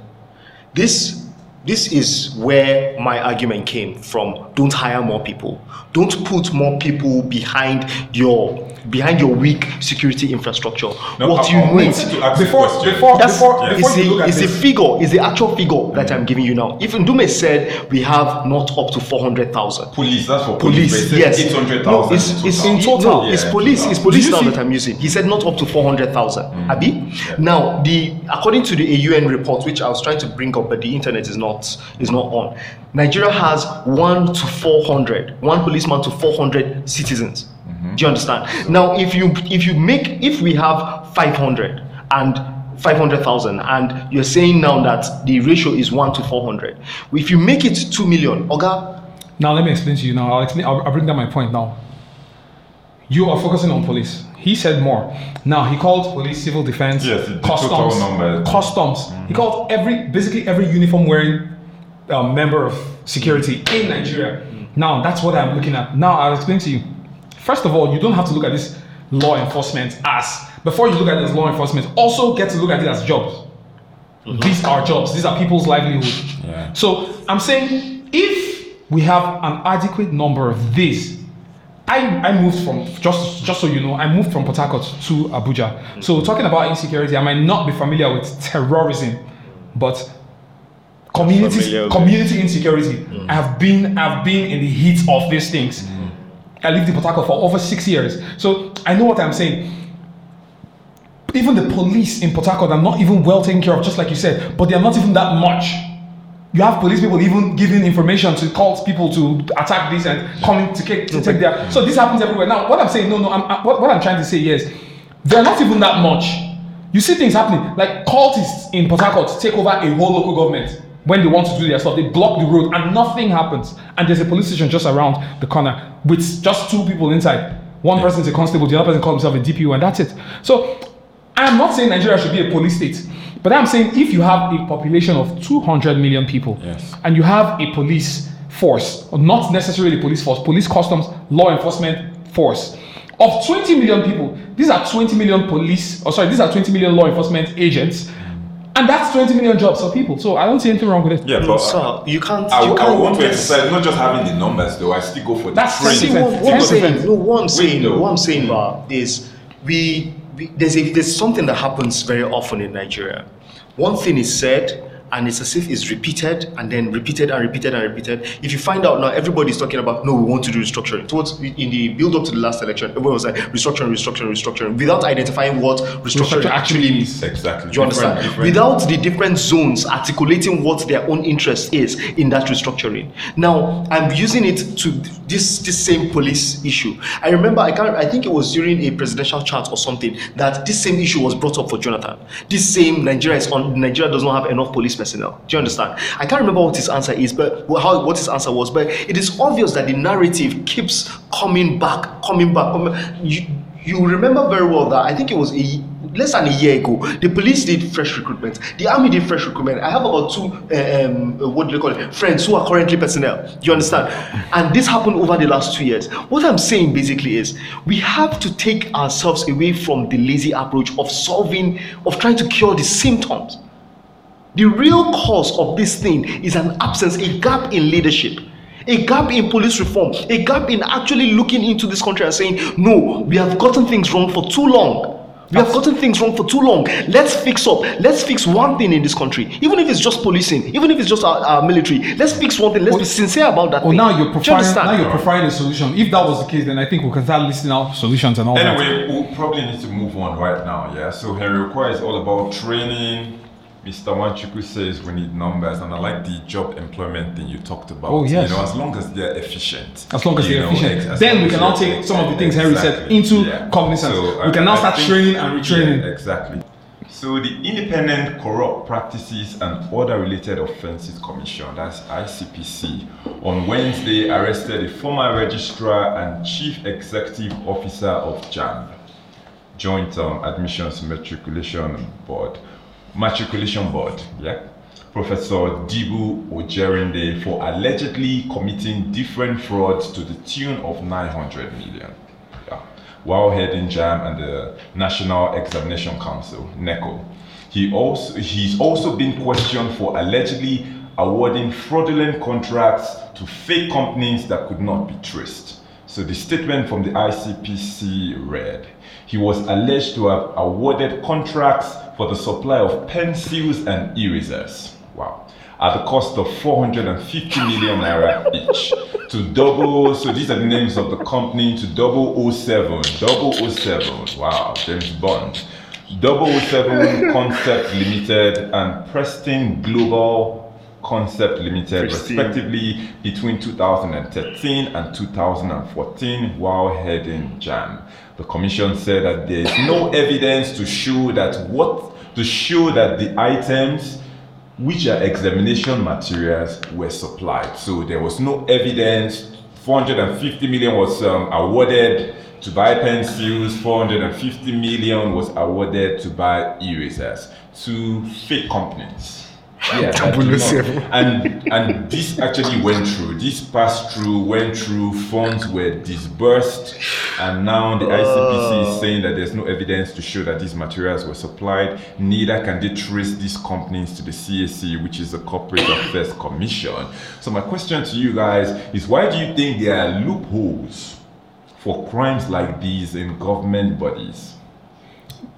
This, this is where my argument came from. Don't hire more people. Don't put more people behind your behind your weak security infrastructure. No, what I- you need Before- before- that's before it's, you a, it's a figure, it's the actual figure that I'm giving you now. If Ndume said we have not up to 400,000, Police, that's for police. police, yes. 800,000 No, it's, it's in total. total. Yeah, it's police. It's police now see- that I'm using. He said not up to 400,000. Mm. Abi? Now, the according to the AUN report, which I was trying to bring up, but the internet is not is not on. Nigeria has one to 400, one policeman to 400 citizens. Mm-hmm. Do you understand? Now, if you if you make if we have 500 and 500,000 and you're saying now that the ratio is 1 to 400 if you make it 2 million oga Now let me explain to you. Now I'll explain. I'll, I'll bring down my point now. You are focusing on police. He said more. Now he called police, civil defense, Yes, customs, customs. He called every basically every uniform wearing um, member of security in Nigeria. Now that's what I'm looking at. Now I'll explain to you. First of all, you don't have to look at this law enforcement as before you look at it as law enforcement. Also get to look at it as jobs. These are jobs. These are people's livelihood. Yeah. So I'm saying if we have an adequate number of these, I, I moved from just just so you know, I moved from Port Harcourt to Abuja. So talking about insecurity, I might not be familiar with terrorism, but community community insecurity. I have been I've been in the heat of these things. I lived in Port Harcourt for over six years, so I know what I'm saying. Even the police in Port Harcourt are not even well taken care of, just like you said, but they are not even that much. You have police people even giving information to call people to attack this and coming to, take- to take their. So this happens everywhere. Now, what I'm saying, no, no, I'm, I- what, what I'm trying to say is, they're not even that much. You see things happening, like cultists in Port Harcourt take over a whole local government when they want to do their stuff. They block the road and nothing happens. And there's a police station just around the corner with just two people inside. One person's a constable, the other person calls himself a DPO, and that's it. So I'm not saying Nigeria should be a police state, but I'm saying if you have a population of 200 million people Yes. and you have a police force, or not necessarily police force, police customs, law enforcement force of 20 million people, these are 20 million police, or sorry, these are 20 million law enforcement agents, and that's 20 million jobs for people. So I don't see anything wrong with it. Yeah, No, but sir, you can't. I, you I can't want to emphasize not just having the numbers though. I still go for the That's training. See, what, what I'm saying, no, what I'm saying, no. what I'm saying, Ba, is we, we there's a, there's something that happens very often in Nigeria. One thing is said, and it's as if it's repeated and then repeated and repeated and repeated. If you find out now, everybody's talking about no, we want to do restructuring. Towards in the build up to the last election, everyone was like restructuring, restructuring, restructuring, without identifying what restructuring Restructure actually means. Exactly. Do you understand? Different- different- Without the different zones articulating what their own interest is in that restructuring. Now, I'm using it to this this same police issue. I remember I can't I think it was during a presidential chat or something that this same issue was brought up for Jonathan. This same Nigeria is on Nigeria does not have enough police personnel. Do you understand? I can't remember what his answer is, but how what his answer was, but it is obvious that the narrative keeps coming back, coming back. Coming, you, you remember very well that I think it was a less than a year ago, the police did fresh recruitment, the army did fresh recruitment. I have about two, uh, um, uh, what do they call it, friends who are currently personnel. Do you understand? And this happened over the last two years. What I'm saying basically is we have to take ourselves away from the lazy approach of solving, of trying to cure the symptoms. The real cause of this thing is an absence, a gap in leadership, a gap in police reform, a gap in actually looking into this country and saying, no, we have gotten things wrong for too long. We have gotten things wrong for too long. Let's fix up. Let's fix one thing in this country. Even if it's just policing, even if it's just our, our military, let's fix one thing. Let's be sincere about that Oh, thing. now you're Do you Now you're profiling a solution. If that was the case, then I think we can start listing out solutions and all that. Anyway, we'll probably need to move on right now, yeah? So Henry Okwa is all about training. Mr. Nwachukwu says we need numbers, and I like the job employment thing you talked about. Oh, yes. You know, as long as they're efficient. As long as they're know, efficient. ex- as Then we can now take some of the things Henry said into yeah. cognizance. We I- can now start training and retraining. Yeah, exactly. So the Independent Corrupt Practices and Other Related Offences Commission, that's ICPC, on Wednesday arrested a former registrar and chief executive officer of JAMB, Joint um, Admissions Matriculation Board, Matriculation Board, yeah, Professor Dibu Ojerinde for allegedly committing different frauds to the tune of 900 million. Yeah. While heading JAMB and the National Examination Council, NECO. He also, he's also been questioned for allegedly awarding fraudulent contracts to fake companies that could not be traced. So the statement from the ICPC read, he was alleged to have awarded contracts for the supply of pencils and erasers. Wow. At the cost of 450 million naira each. To double, so these are the names of the company, to double 07, 07, wow, James Bond. Double 07 Concept Limited and Preston Global Concept Limited, Pristine. respectively, between 2013 and 2014 while heading JAMB. The commission said that there is no evidence to show that what to show that the items which are examination materials were supplied. So there was no evidence. 450 million was um, awarded to buy pencils, 450 million was awarded to buy erasers to fake companies. Yeah, that do and and this actually went through. This passed through, went through. Funds were disbursed, and now the ICPC is saying that there's no evidence to show that these materials were supplied. Neither can they trace these companies to the CAC, which is the Corporate Affairs Commission. So my question to you guys is, why do you think there are loopholes for crimes like these in government bodies?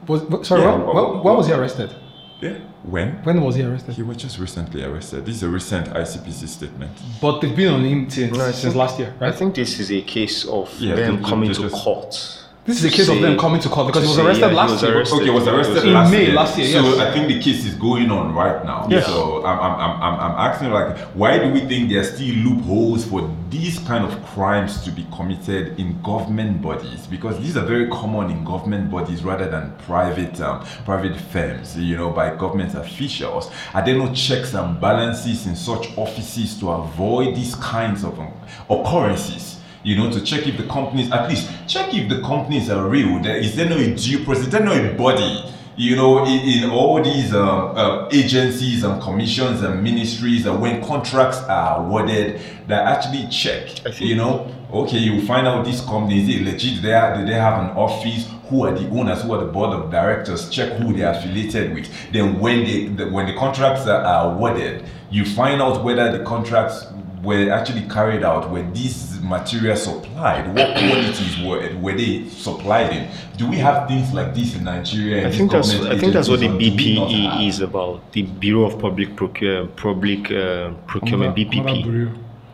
Was, sorry, Yeah, when, wha- when, wha- when was he arrested? Yeah. When? When was he arrested? He was just recently arrested. This is a recent ICPC statement. But they've been on him since, No, since last year, I think this is a case of Yeah, them they- they- coming they to court. This is a case of them coming to court because he was arrested yeah, last was year. arrested. Okay, was arrested In last May year. last year, So. I think the case is going on right now. Yes. So I'm, I'm, I'm, I'm, I'm asking like, why do we think there are still loopholes for these kind of crimes to be committed in government bodies? Because these are very common in government bodies rather than private um, private firms. You know, by government officials. Are there no checks and balances in such offices to avoid these kinds of um, occurrences? You know, to check if the companies, at least check if the companies are real. There, is there no due process? Is there no a body, you know, in, in all these um, um, agencies and commissions and ministries, and when contracts are awarded, that actually check, you know, okay, you find out this company, is it legit? They are, do they have an office? Who are the owners? Who are the board of directors? Check who they are affiliated with. Then when they, the, when the contracts are, are awarded, you find out whether the contracts were actually carried out were these materials supplied what qualities were were they supplied in do we have things like this in nigeria I think that's I think that's what the agencies, or do we not BPE is about. The Bureau of Public Procure, Public uh, Procurement Another- another BPP. bureau.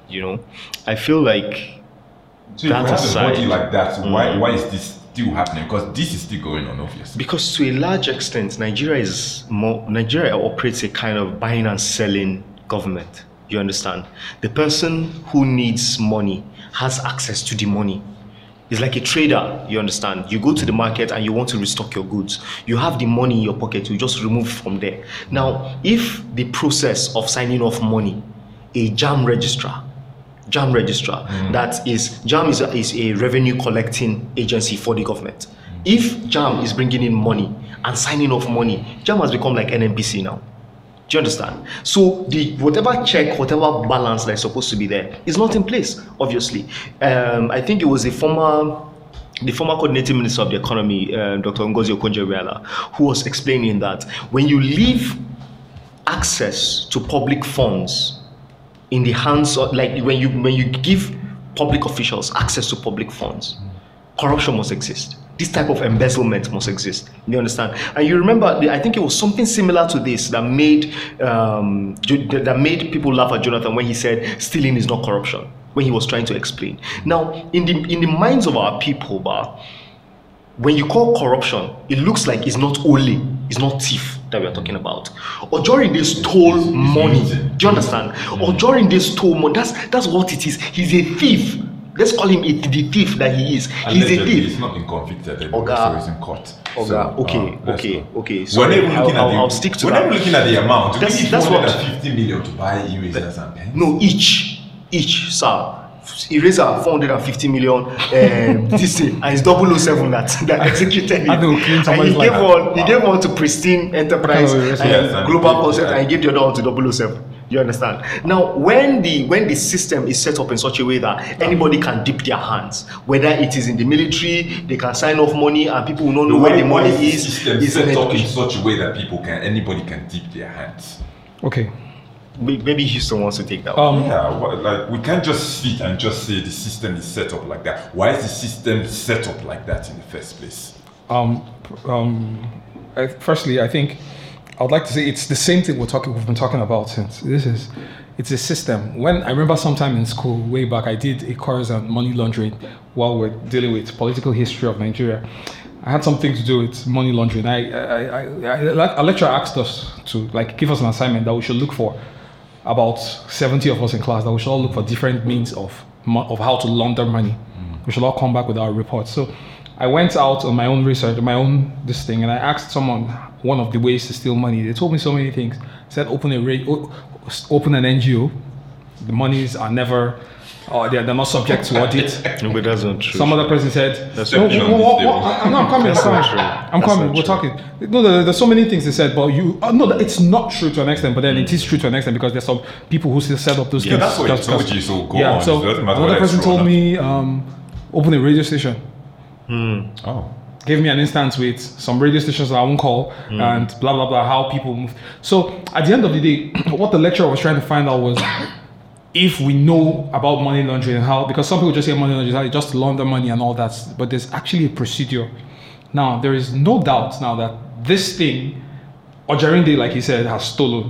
You know, I feel like so if we that have a aside- body like that why Mm. why is this still happening because this is still going on obviously because to a large extent, Nigeria is more Nigeria operates a kind of buying and selling government. You understand? The person who needs money has access to the money. It's like a trader, you understand? You go to the market and you want to restock your goods. You have the money in your pocket, you just remove from there. Now, if the process of signing off money, a JAMB registrar, JAMB registrar, hmm. that is, JAMB is a, is a revenue collecting agency for the government. If JAMB is bringing in money and signing off money, JAMB has become like NNPC now. Do you understand? So the whatever check, whatever balance that's supposed to be there is not in place. Obviously, um, I think it was a former, the former coordinating minister of the economy, uh, Dr. Ngozi Okonjo-Iweala, who was explaining that when you leave access to public funds in the hands of like when you when you give public officials access to public funds corruption must exist this type of embezzlement must exist you understand and you remember i think it was something similar to this that made um, that made people laugh at jonathan when he said stealing is not corruption when he was trying to explain now in the in the minds of our people bah, when you call corruption, it looks like it's not only, it's not thief that we are talking about. Or during they stole money. Do you understand? Or during they stole money. That's that's what it is. He's a thief. Let's call him a, the thief that he is. He's a thief. he's not been convicted anymore, Oga. so he's in court Oga, So, okay, let's okay, go. okay. we're So not even I'll, looking at I'll, the, I'll stick to we're that. not looking at the amount That's- we need that's what- 450 million to buy erasers and pens No, each, each, sir. Eraser 450 million, um, this thing, and it's 007 that, that executed it. I know, clean and somebody's he gave life. one, he gave one to Pristine Enterprise Kind of and. Yes, Global he- Concept, and he gave the other one to 007. You understand? Now, when the when the system is set up in such a way that anybody can dip their hands, whether it is in the military, they can sign off money, and people will not know The where way the money the is. system is set in up in such a way that people can anybody can dip their hands Okay. Maybe Houston wants to take that. one. Um, Yeah, what, like we can't just sit and just say the system is set up like that. Why is the system set up like that in the first place? um, um, I, firstly, I think I would like to say it's the same thing we're talking. We've been talking about since this is. It's a system. When I remember sometime in school, way back, I did a course on money laundering while we're dealing with political history of Nigeria. I had something to do with money laundering. I, I, I, I, a lecturer asked us to like give us an assignment that we should look for about 70 of us in class that we should all look for different means of of how to launder money. Mm. We should all come back with our reports. So I went out on my own research, my own this thing, and I asked someone one of the ways to steal money. They told me so many things. Said open a ra- open an NGO. The monies are never or they're, they're not subject to audit. No, but that's not true. Some other person said, That's no, I'm not coming. That's I'm not coming. I'm That's coming. We're true. talking. No, there- there's so many things they said, but you uh, no, it's not true to an extent. But then it is true to an extent because there's some people who still set up those Yeah, things. that's what just told you, so go yeah. on. So It doesn't matter another person told me um, open a radio station. Mm. Oh. Gave me an instance with some radio stations that I won't call mm. and blah blah blah how people move. So at the end of the day, what the lecturer was trying to find out was if we know about money laundering and how because some people just say money laundering just launder money and all that, but there's actually a procedure. Now there is no doubt now that this thing, Ojerinde, like he said, has stolen.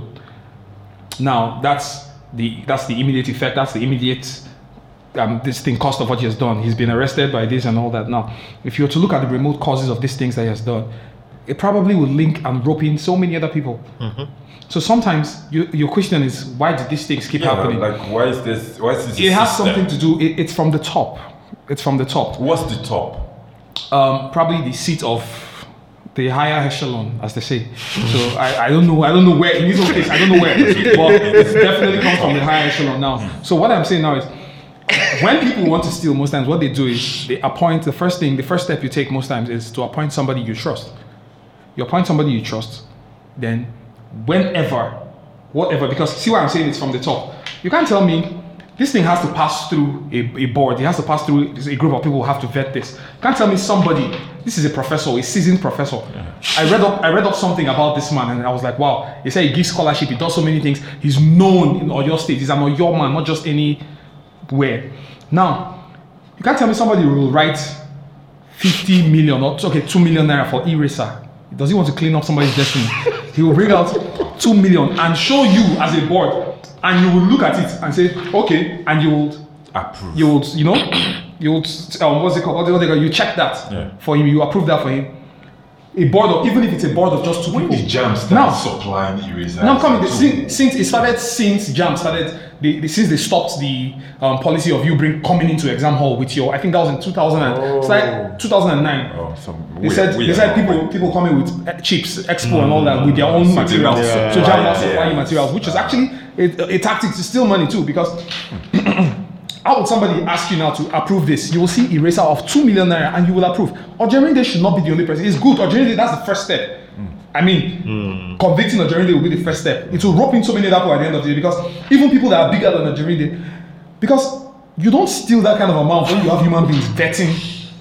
Now that's the that's the immediate effect. That's the immediate um, this thing cost of what he has done. He's been arrested by this and all that. Now, if you were to look at the remote causes of these things that he has done, it probably would link and rope in so many other people. So sometimes you, your question is why did these things keep Yeah, happening? like why is this? Why is this? a it has system? something to do. It, it's from the top. It's from the top. What's the top? Um, probably the seat of the higher echelon, as they say. So I, I don't know. I don't know where in his own case. I don't know where, but it's definitely comes from the higher echelon now. So what I'm saying now is, when people want to steal, most times what they do is they appoint. The first thing, the first step you take most times is to appoint somebody you trust. You appoint somebody you trust, then whenever, whatever, because see what I'm saying, it's from the top. You can't tell me this thing has to pass through a, a board, it has to pass through a group of people who have to vet this. You can't tell me somebody, this is a professor, a seasoned professor. I read up I read up something about this man and I was like, wow, he said he gives scholarship, he does so many things, he's known in all your State, he's an Oyo man, not just anywhere. Now, you can't tell me somebody will write 50 million or okay 2 million naira for eraser does he want to clean up somebody's destiny he will bring out 2 million and show you as a board and you will look at it and say okay and you will Approve. you would you know you would um, what's it called what do they call you check that Yeah. for him you approve that for him a board of even if it's a board of just two When people did JAMB start now supplying erasers? now I'm coming. Since, since it started, since JAMB started, they, they, since they stopped the um, policy of you bring coming into exam hall with your, I think that was in 2000, and, it's like 2009. Oh, some They said weird they said people people coming with uh, chips, expo and all that with their own So materials. now So supply, JAMB now yeah. supplying materials, which is actually a, a tactic to steal money too. Because how would somebody ask you now to approve this? You will see eraser of two million naira and you will approve. Ojerinde should not be the only person. It's good. Ojerinde, that's the first step. I mean, convicting Ojerinde will be the first step. It will rope in so many other people at the end of the day because even people that are bigger than Ojerinde, because you don't steal that kind of amount when you have human beings vetting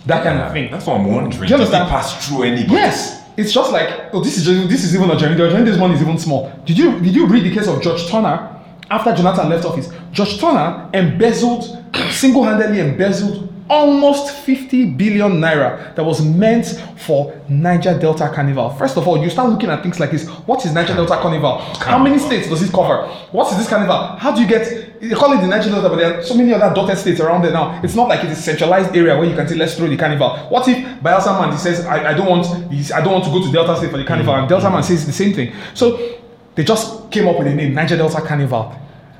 that kind of thing. That's what I'm wondering. Do you understand? pass through anybody? Yes, it's just like oh, this is just, this is even a journey. The journey one is even small. Did you did you read the case of George Turner after Jonathan left office? George Turner embezzled, single-handedly embezzled almost 50 billion naira that was meant for Niger Delta Carnival. First of all, you start looking at things like this. What is Niger Delta Carnival? How many states does it cover? What is this carnival? How do you get? They call it the Niger Delta, but there are so many other dotted states around there now. It's not like it's a centralized area where you can say, let's throw the carnival. What if Bayelsa man says, I, I don't want, I don't want to go to Delta State for the carnival, mm. and Delta man says the same thing. So they just came up with the name Niger Delta Carnival.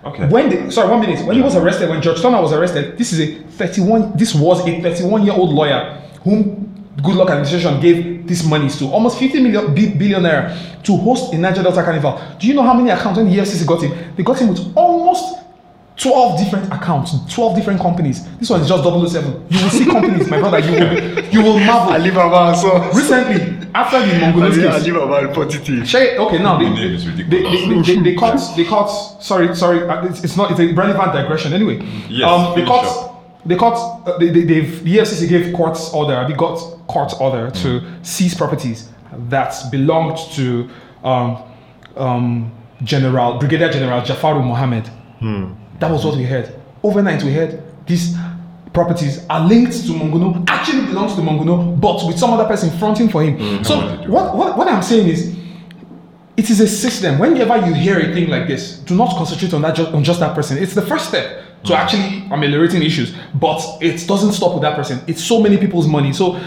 Okay. When they, sorry, one minute. When he was arrested, when George Turner was arrested, this is a 31. This was a 31 year old lawyer whom Goodluck Administration gave these monies to, almost 50 million bi- billion naira, to host a Niger Delta Carnival. Do you know how many accounts when the EFCC got him? They got him with almost 12 different accounts, 12 different companies. This one is just 007. You will see companies, my brother. You will, you will marvel. Alibaba so. Recently, after the Mongolos case, Alibaba reported it. Check, okay, now they, The they, name they, ridiculous. they, they, they cut, they cut, sorry, sorry, uh, it's, it's not, it's a relevant digression anyway. Yes, um, they finish cut, they cut, uh, they, they, they've, the EFCC gave court's order, they got court order to seize properties that belonged to um, um, General, Brigadier General Jafaru Mohammed. That was what we heard. Overnight, we heard these properties are linked to Monguno, actually belongs to Monguno, but with some other person fronting for him. So, what what, what, I'm saying is, it is a system. Whenever you hear a thing like this, do not concentrate on that just, on just that person. It's the first step to actually ameliorating issues, but it doesn't stop with that person. It's so many people's money. So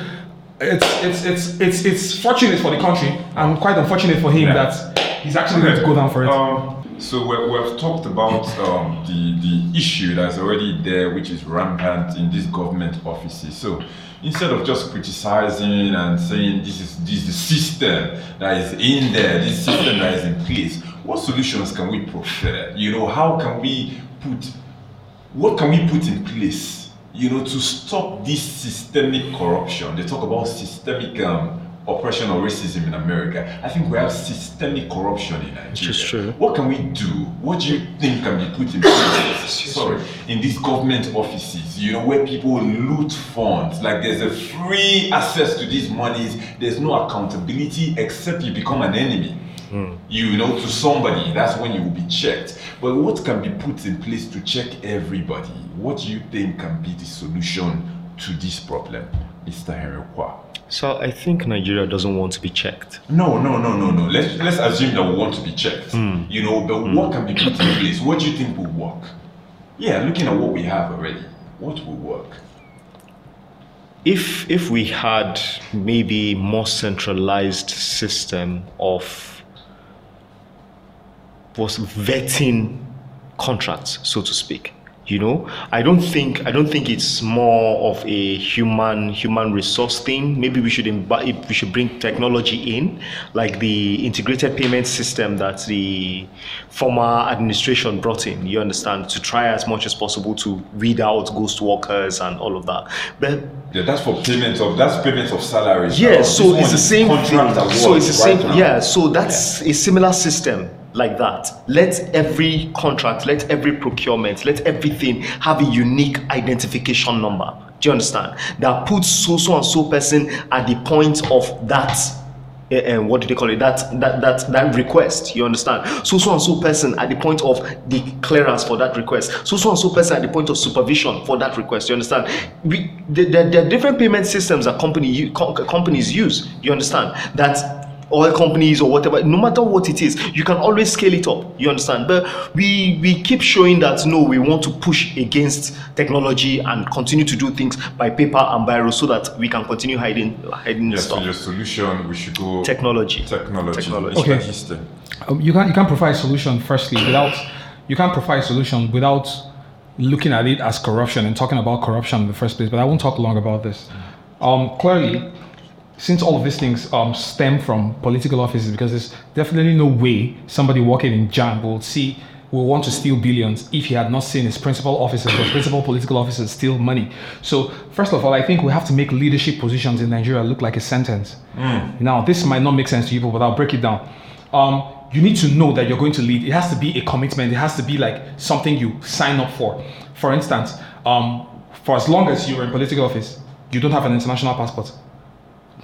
it's it's it's it's it's fortunate for the country and quite unfortunate for him Yeah. that he's actually going to go down for it. Um, so we, we've talked about um, the the issue that's already there, which is rampant in these government offices. So instead of just criticizing and saying this is this is the system that is in there, this system that is in place, what solutions can we prefer? You know, how can we put what can we put in place, you know, to stop this systemic corruption? They talk about systemic um, oppression or racism in America. I think we have systemic corruption in Nigeria. is true. What can we do? What do you think can be put in place? Sorry, in these government offices, you know, where people loot funds, like there's a free access to these monies. There's no accountability except you become an enemy. Hmm. You know, to somebody, that's when you will be checked. But what can be put in place to check everybody? What do you think can be the solution to this problem, Mr. Henry Kwa? So I think Nigeria doesn't want to be checked. No, no, no, no, no. Let's let's assume that we want to be checked. Hmm. You know, but hmm. what can be put in place? What do you think will work? Yeah, looking at what we have already, what will work? If if we had maybe more centralized system of was vetting contracts, so to speak. You know, I don't think I don't think it's more of a human human resource thing. Maybe we should imbi- we should bring technology in, like the integrated payment system that the former administration brought in. You understand to try as much as possible to weed out ghost workers and all of that. But Yeah, that's for payments of that's payments of salaries. yeah, now. so This it's the same thing. So it's the same. Yeah, so that's a similar system like that. Let every contract, let every procurement, let everything have a unique identification number. Do you understand? That puts so so and so person at the point of that. Uh, what do they call it? That that that that request. You understand? So so and so person at the point of the clearance for that request. So so and so person at the point of supervision for that request. You understand? We there, there are different payment systems that company co- companies use. You understand that oil companies or whatever no matter what it is you can always scale it up you understand but we we keep showing that no we want to push against technology and continue to do things by paper and biro so that we can continue hiding hiding Yes, so your solution we should go technology technology. Technology. Okay. Mr. Um, you can't you can't provide a solution firstly without you can't provide a solution without looking at it as corruption and talking about corruption in the first place. But I won't talk long about this. Um, clearly, since all of these things um, stem from political offices, because there's definitely no way somebody working in JAMB will see will want to steal billions if he had not seen his principal officers or principal political officers steal money. So first of all, I think we have to make leadership positions in Nigeria look like a sentence. Now, this might not make sense to people, but I'll break it down. Um, you need to know that you're going to lead. It has to be a commitment. It has to be like something you sign up for. For instance, um, for as long as you're in political office, you don't have an international passport.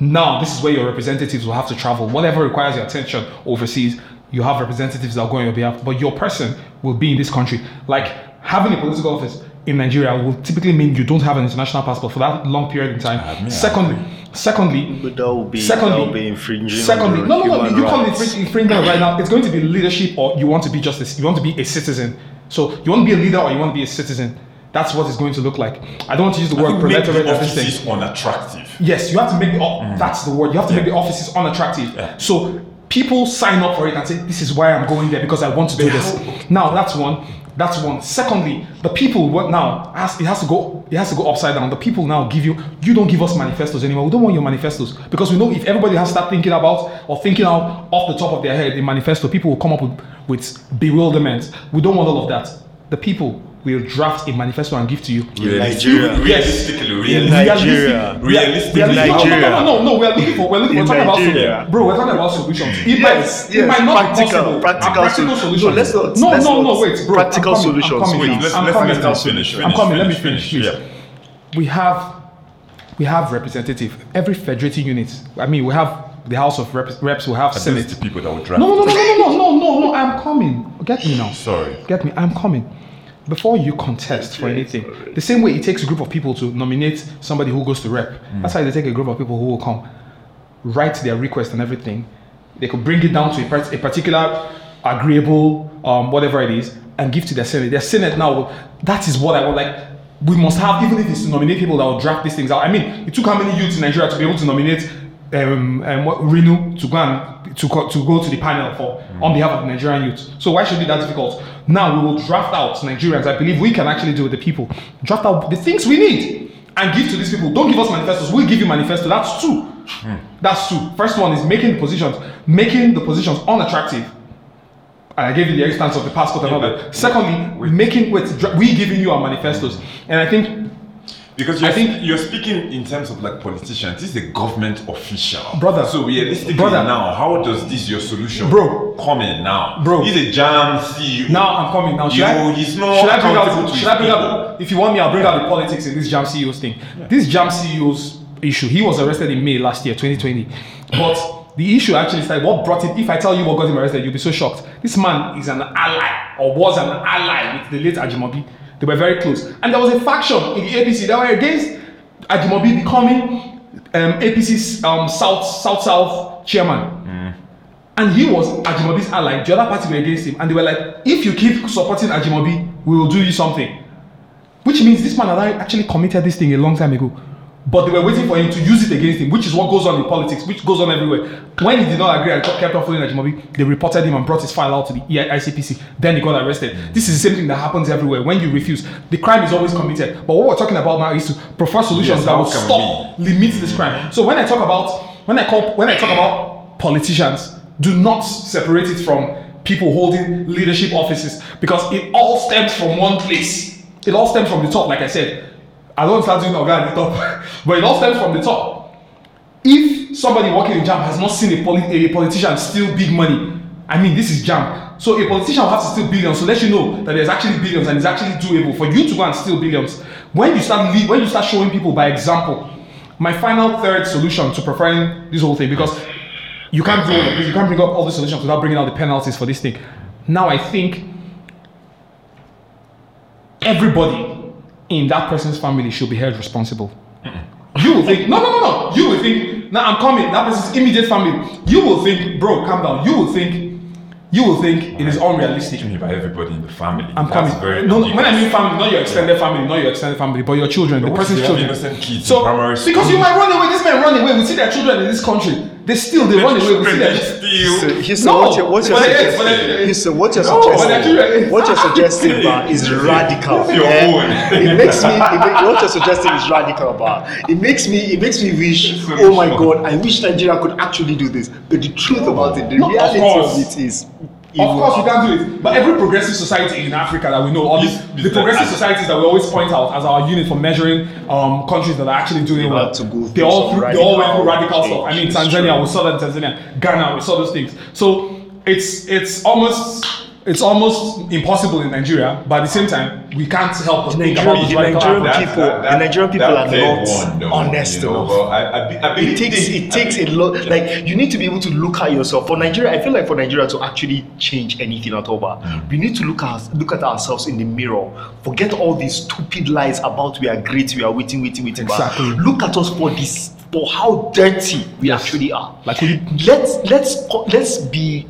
Now, this is where your representatives will have to travel. Whatever requires your attention overseas, you have representatives that will go on your behalf. But your person will be in this country. Like having a political office in Nigeria will typically mean you don't have an international passport for that long period in time. I mean, secondly, secondly, but that will be Secondly, that will be infringing Secondly, the no, no, no. You call it rights. infring- infringement right now. It's going to be leadership, or you want to be justice. you want to be a citizen. So you want to be a leader, or you want to be a citizen. That's what it's going to look like. I don't want to use the I word think make proletarism the as thing. offices unattractive. Yes, you have to make the op- mm. that's the word. You have to make the offices unattractive. Yeah. So people sign up for it and say, "This is why I'm going there because I want to do this." Now that's one. That's one. Secondly, the people what now has, it has to go. It has to go upside down. The people now give you. You don't give us manifestos anymore. We don't want your manifestos because we know if everybody has to start thinking about or thinking out off the top of their head a manifesto, people will come up with with bewilderment. We don't want all of that. The people will draft a manifesto and give to you. Nigeria. Yes. Realistically, In. Nigeria. We are- Realistically. we are looking- Nigeria. No, no, no, no, no. We're looking for. We're, looking, we're talking about solutions, bro. We're talking about solutions. It Yes, might, it might not practical- be possible. practical And practical solutions. no, let's not- No, let's no, no. Wait, bro. practical I'm coming, solutions. I'm coming. Wait, let's, I'm let's coming. let now. this finish. I'm finish, coming. Let me finish, finish, please. Yeah. We have, we have representative. Every federating unit. I mean, we have the House of Reps. Reps will have Are those Senate. the people that will draft. No, no, no, no, no, no, no, no, no. I'm coming. Get me now. Sorry. Get me. I'm coming. Before you contest for anything, the same way it takes a group of people to nominate somebody who goes to rep, that's how they take a group of people who will come, write their request and everything. They could bring it down to a, a particular agreeable, um, whatever it is, and give to their senate. Their senate now, that is what I want. Like, we must have, even if it's to nominate people that will draft these things out. I mean, it took how many youths in Nigeria to be able to nominate um, um, what, Rinu to go and to, co- to go to the panel for on behalf of the Nigerian youth. So why should it be that difficult? Now we will draft out Nigerians. I believe we can actually do with the people. Draft out the things we need and give to these people. Don't give us manifestos. We'll give you manifesto. That's two. That's two. First one is making the positions, making the positions unattractive. And I gave you the instance of the passport and all that. Secondly, wait. making with we giving you our manifestos, mm. and I think Because you're, I think- you're speaking in terms of like politicians. This is a government official, Brother. So realistically, Brother. now, how does this your solution, Bro. come in now? Bro. he's a JAMB CEO. now I'm coming. Now should You- I? he's not should I bring out? Should I bring people. out? If you want me, I'll bring out the politics in this JAMB CEOs thing. This JAMB CEOs issue. He was arrested in May last year, 2020, but. The issue actually is like What brought it? If I tell you what got him arrested, you'll be so shocked. This man is an ally, or was an ally with the late Ajimobi. They were very close, and there was a faction in the APC that were against Ajimobi becoming um, APC's um, South South South chairman. And he was Ajimobi's ally. The other party were against him, and they were like, "If you keep supporting Ajimobi, we will do you something." Which means this man had actually committed this thing a long time ago. But they were waiting for him to use it against him, which is what goes on in politics, which goes on everywhere. When he did not agree and kept on following Ajimobi, they reported him and brought his file out to the ICPC. Then he got arrested. This is the same thing that happens everywhere. When you refuse, the crime is always committed. But what we're talking about now is to prefer solutions Yes, that will stop, limit this crime. So when I talk about when I call when I talk about politicians, do not separate it from people holding leadership offices because it all stems from one place. It all stems from the top, like I said. I don't start doing organ at the top, but it all stems from the top. If somebody working in JAMB has not seen a, poli- a politician steal big money, I mean, this is JAMB. So a politician will have to steal billions to let you know that there's actually billions and it's actually doable for you to go and steal billions. When you start lead, when you start showing people by example, my final third solution to preferring this whole thing because you can't do this, you can't bring up all the solutions without bringing out the penalties for this thing. Now I think everybody in that person's family should be held responsible. You will think, no, no, no, no. You will think, now I'm coming, that person's immediate family. You will think, bro, calm down. You will think, you will think it is unrealistic. You by everybody in the family? I'm That's coming. Very no, no, when I mean family, not your extended family, not your extended family, but your children, the person's children. kids so, because you might run away, this man run away. We see their children in this country. They still, they run away. We see their Still, So, here's No, what you're, what you're but it is, suggesting. but it is. What you're No, suggesting. What you're suggesting, bar, is radical. It's your own. It makes me. It make, what you're suggesting is radical, bar. It makes me. It makes me wish. Oh my God! I wish Nigeria could actually do this. But the truth about it, the No, of reality of it is. Of course, we can't do it. But every progressive society in Africa that we know, all these, the progressive societies that we always point out as our unit for measuring um, countries that are actually doing well, to go they all through, they all went through radical stuff. I mean, Tanzania, we saw that in Tanzania, Ghana, we saw those things. So it's it's almost it's almost impossible in Nigeria, but at the same time, we can't help but think about Nigeria- the Nigerian acts. people- the Nigerian people are not honest you know, enough. I, I, I It takes this- it takes a believe- lot. Like you need to be able to look at yourself. For Nigeria, I feel like for Nigeria to actually change anything at all, but mm. we need to look at look at ourselves in the mirror. Forget all these stupid lies about we are great, we are waiting, waiting, waiting. but Exactly. Look at us for this for how dirty we actually are. Like let's let's let's be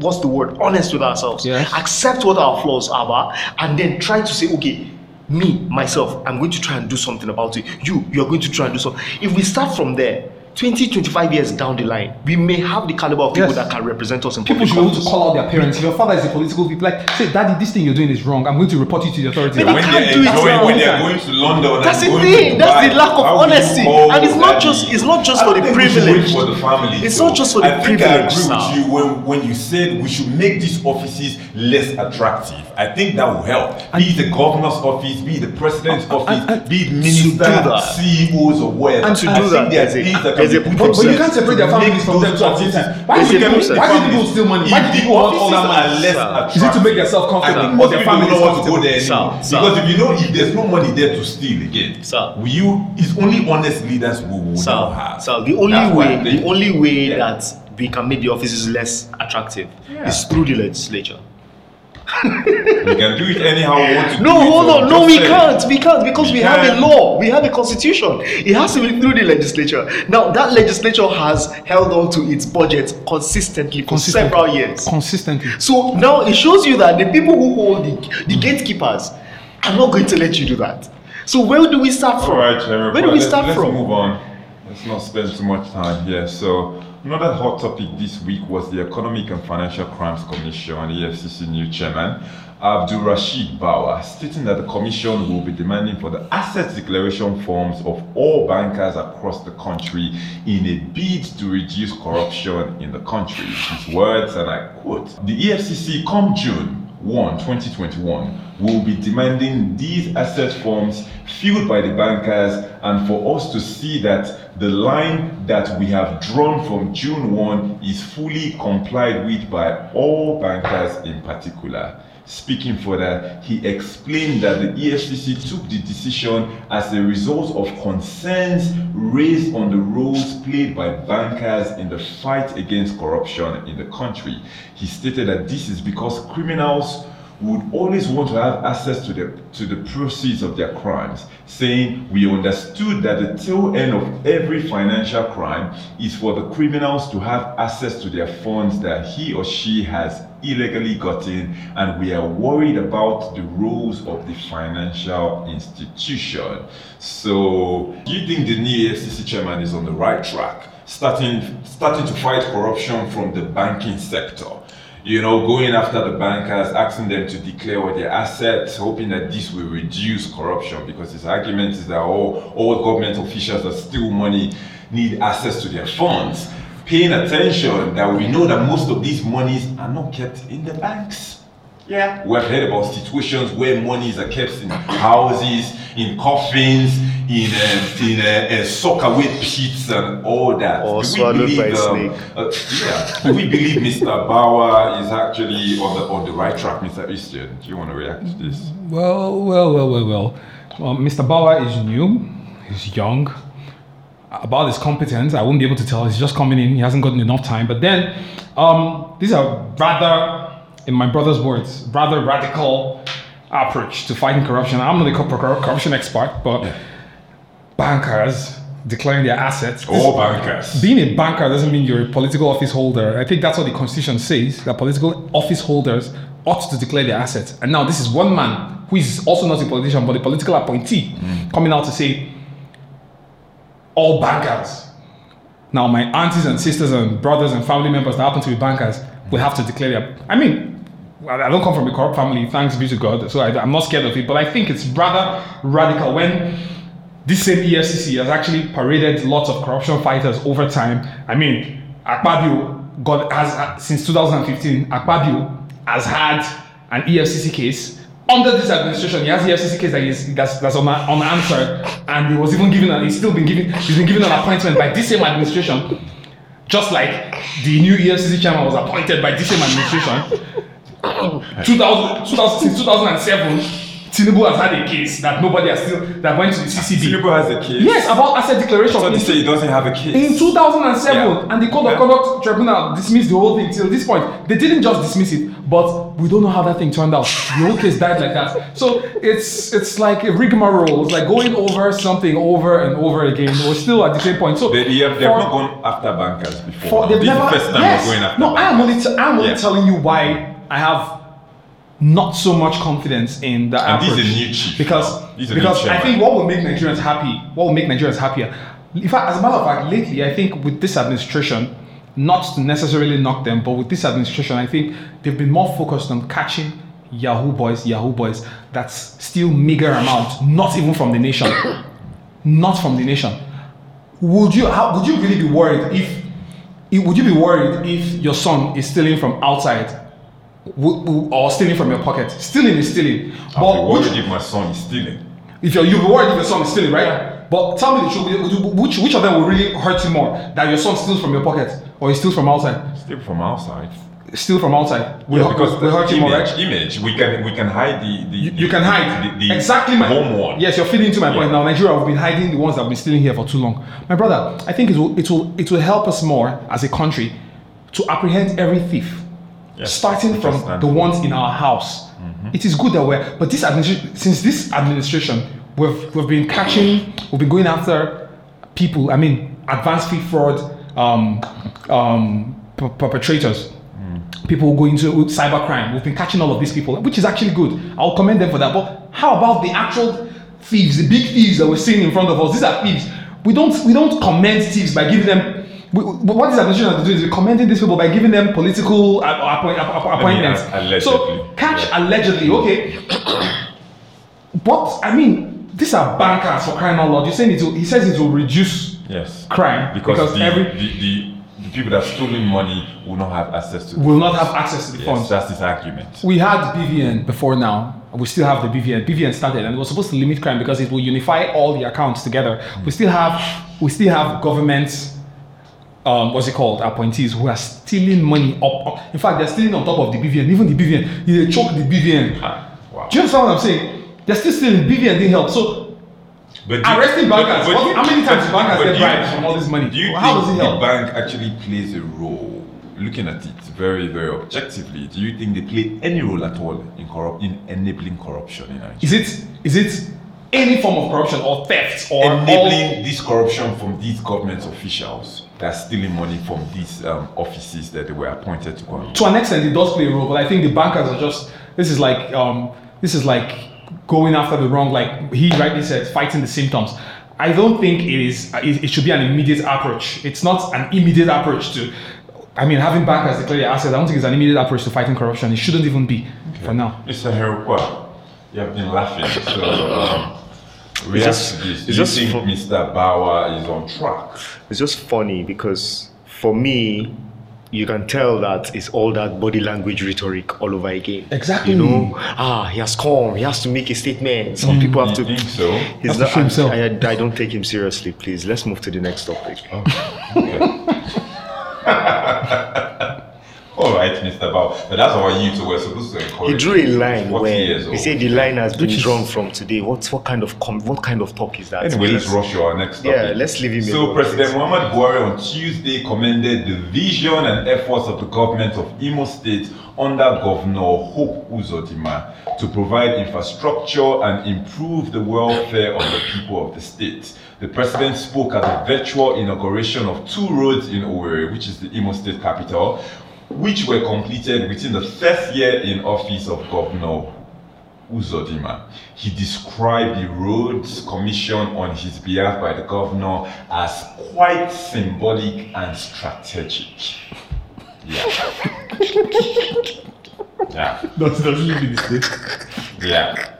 what's the word? Honest with ourselves. Yes. accept what our flaws are and then try to say okay me myself i'm going to try and do something about it. You you're going to try and do something. If we start from there 20 25 years down the line we may have the caliber of people Yes. that can represent us in People should be able to call out their parents. If your father is a political people, like, say, Daddy, this thing you're doing is wrong. I'm going to report you to the authorities. But when they Like, can't they're do it enjoying, now. when they're going to London, That's and the going thing. To That's Dubai, the lack of how will you honesty. And it's not just- it's not just I for the think we should privileged. wait for the family. It's so not just for the privilege. I think I agree now. with you when when you said we should make these offices less attractive. I think that will help. Be it the governor's office, be it the president's office, and- be it minister, that. CEOs or whatever. And to do think that, there there's a- things that a be put But, but you can't separate their families from them at the time. Why do people, why do people steal money? Why do people want all that money? less Is it to make themselves comfortable? or most their people don't want to go there anymore. Because if you know if there's no money there to steal again, will you it's only honest leaders who will have. so the only That's what I way the only way that we can make the offices less attractive is through the legislature we can do it anyhow we want to No, do hold so on. No, we can't. We can't because we, We have a law. We have a constitution. It has to be through the legislature. Now, that legislature has held on to its budget consistently for Consistently. several years. Consistently. So now it shows you that the people who hold the, the mm. gatekeepers are not going to let you do that. So where do we start from? All right, Jeremy. Where do we let's, start let's from? move on. Let's not spend too much time here. So, Another hot topic this week was the Economic and Financial Crimes Commission, EFCC new chairman, Abdulrasheed Bawa, stating that the commission will be demanding for the asset declaration forms of all bankers across the country in a bid to reduce corruption in the country. His words, and I quote, the EFCC come June 1, 2021, will be demanding these asset forms filled by the bankers and for us to see that the line that we have drawn from June 1 is fully complied with by all bankers in particular. Speaking further, he explained that the EFCC took the decision as a result of concerns raised on the roles played by bankers in the fight against corruption in the country. He stated that this is because criminals would always want to have access to the to the proceeds of their crimes, saying we understood that the tail end of every financial crime is for the criminals to have access to their funds that he or she has illegally gotten, and we are worried about the rules of the financial institution. So, do you think the new EFCC chairman is on the right track, starting starting to fight corruption from the banking sector? You know, going after the bankers, asking them to declare all their assets, hoping that this will reduce corruption because his argument is that all, all government officials that steal money need access to their funds. Paying attention that we know that most of these monies are not kept in the banks. Yeah. We've heard about situations where monies are kept in houses, in coffins, in uh, in uh, uh, soccer with pits and all that. Or Do we swallowed believe, by um, snake. uh, yeah. Do we believe Mr. Bawa is actually on the on the right track, Mr. Easton? Do you want to react to this? Well, well, well, well, well. well Mr. Bawa is new. He's young. About his competence, I wouldn't be able to tell. He's just coming in. He hasn't gotten enough time. But then, um, these are rather, in my brother's words, rather radical approach to fighting corruption. I'm not a cor- cor- corruption expert, but bankers declaring their assets. All bankers. being a banker doesn't mean you're a political office holder. I think that's what the constitution says that political office holders ought to declare their assets. And now this is one man who is also not a politician but a political appointee mm. coming out to say all bankers. Now my aunties and sisters and brothers and family members that happen to be bankers will have to declare their. I mean, I don't come from a corrupt family, thanks be to God, so I, I'm not scared of it. But I think it's rather radical when this same EFCC has actually paraded lots of corruption fighters over time. I mean, Akpabio got has uh, since 2015. Akpabio has had an EFCC case under this administration. He has an EFCC case that is that's, that's un, unanswered, and he was even given. A, he's still been given. He's been given an appointment by this same administration, just like the new EFCC chairman was appointed by this same administration. 2000, 2000 since 2007, Tinubu has had a case that nobody has still that went to the CCB. Tinubu has a case. Yes, about asset declaration. So they say he doesn't have a case. in 2007, Yeah. and the Code of Conduct Tribunal dismissed the whole thing till this point. They didn't just dismiss it, but we don't know how that thing turned out. The whole case died like that. So it's it's like a rigmarole. It's like going over something over and over again. We're still at the same point. So They, they have, they've for- not gone after bankers before. for, they've this never, is the first time yes. we're going after No, I am only, t- I'm only Yeah. telling you why I have not so much confidence in the And this approach. is a new chief because now. This a new because I think what will make Nigerians happy, what will make Nigerians happier. In fact, as a matter of fact, lately I think with this administration, not to necessarily knock them, but with this administration, I think they've been more focused on catching Yahoo boys, Yahoo boys that's still meager amount, not even from the nation, not from the nation. Would you how, would you really be worried if would you be worried if your son is stealing from outside or stealing from your pocket? Stealing is stealing. I'll be worried which, if my son is stealing. if you're, you'll be worried if your son is stealing, right? But tell me the truth, which, which of them will really hurt you more? That your son steals from your pocket or he steals from outside? Steal from outside. Steal from outside. Yeah, because will hurt you more, image, right? image, we can we can hide the the You, you can hide the, the exactly my home one. Yes, you're feeding into my point now. Nigeria we've been hiding the ones that have been stealing here for too long. My brother, I think it will it will it will help us more as a country to apprehend every thief, Yes, starting from the ones in our house. It is good that we're, but this administration, since this administration, we've we've been catching, we've been going after people. I mean, advanced fee fraud um, um, per- perpetrators. People who go into cyber crime. We've been catching all of these people, which is actually good. I'll commend them for that. But how about the actual thieves, the big thieves that we're seeing in front of us? These are thieves. We don't we don't commend thieves by giving them we, what this administration has to do is doing is commending these people by giving them political uh, appoint, app- app- appointments. allegedly. So catch Yeah. allegedly, okay. but I mean, these are bankers for crying out loud. You're saying it will, he says it will reduce Yes. crime Because, the, every the, the, the people that stolen money will not have access to the will not have access to the Yes, funds. that's his argument. We had BVN before now. We still have the BVN. BVN started and it was supposed to limit crime because it will unify all the accounts together. We still have we still have government um, what's it called appointees who are stealing money up, up. In fact, they're stealing on top of the BVN. Even the BVN, they choke the BVN. Ah, wow. Do you understand what I'm saying? They're still stealing. BVN didn't help. So But arresting bankers. but- but What- how many times do bankers but get you- bribes from all this money? Do you How think does it the help? bank actually plays a role? Looking at it very, very objectively, do you think they play any role at all in corrupt in enabling corruption in Nigeria? Is it is it any form of corruption or theft or all- enabling this corruption from these government officials that are stealing money from these um, offices that they were appointed to go and to an extent it does play a role but i think the bankers are just this is like um this is like going after the wrong like he rightly said fighting the symptoms i don't think it is it, should be an immediate approach it's not an immediate approach to i mean having bankers declare their assets i don't think it's an immediate approach to fighting corruption it shouldn't even be for now Mr. Herokwa, you have been laughing. So, um, react just- to this. It's just think fun- Mr. Bawa is on track? It's just funny because for me, you can tell that it's all that body language rhetoric all over again. Exactly. You know, ah, he has come. He has to make a statement. Some people have to. think so? He's show himself. I, I, don't take him seriously. Please, let's move to the next topic. All right, Mr. Bawa. But that's our youth. We're supposed to encourage. He drew a line 40 where years he said the line has been drawn from today. What what kind of com- what kind of talk is that? Anyway, let's rush to our next topic. Yeah, let's leave him So, President please. Muhammad Buhari on Tuesday commended the vision and efforts of the government of Imo State under Governor Hope Uzodimma to provide infrastructure and improve the welfare of the people of the state. The president spoke at the virtual inauguration of two roads in Owerri, which is the Imo State capital, which were completed within the first year in office of Governor Uzodimma. He described the roads commissioned on his behalf by the governor as quite symbolic and strategic. Yeah. yeah. does does he leave the state Yeah.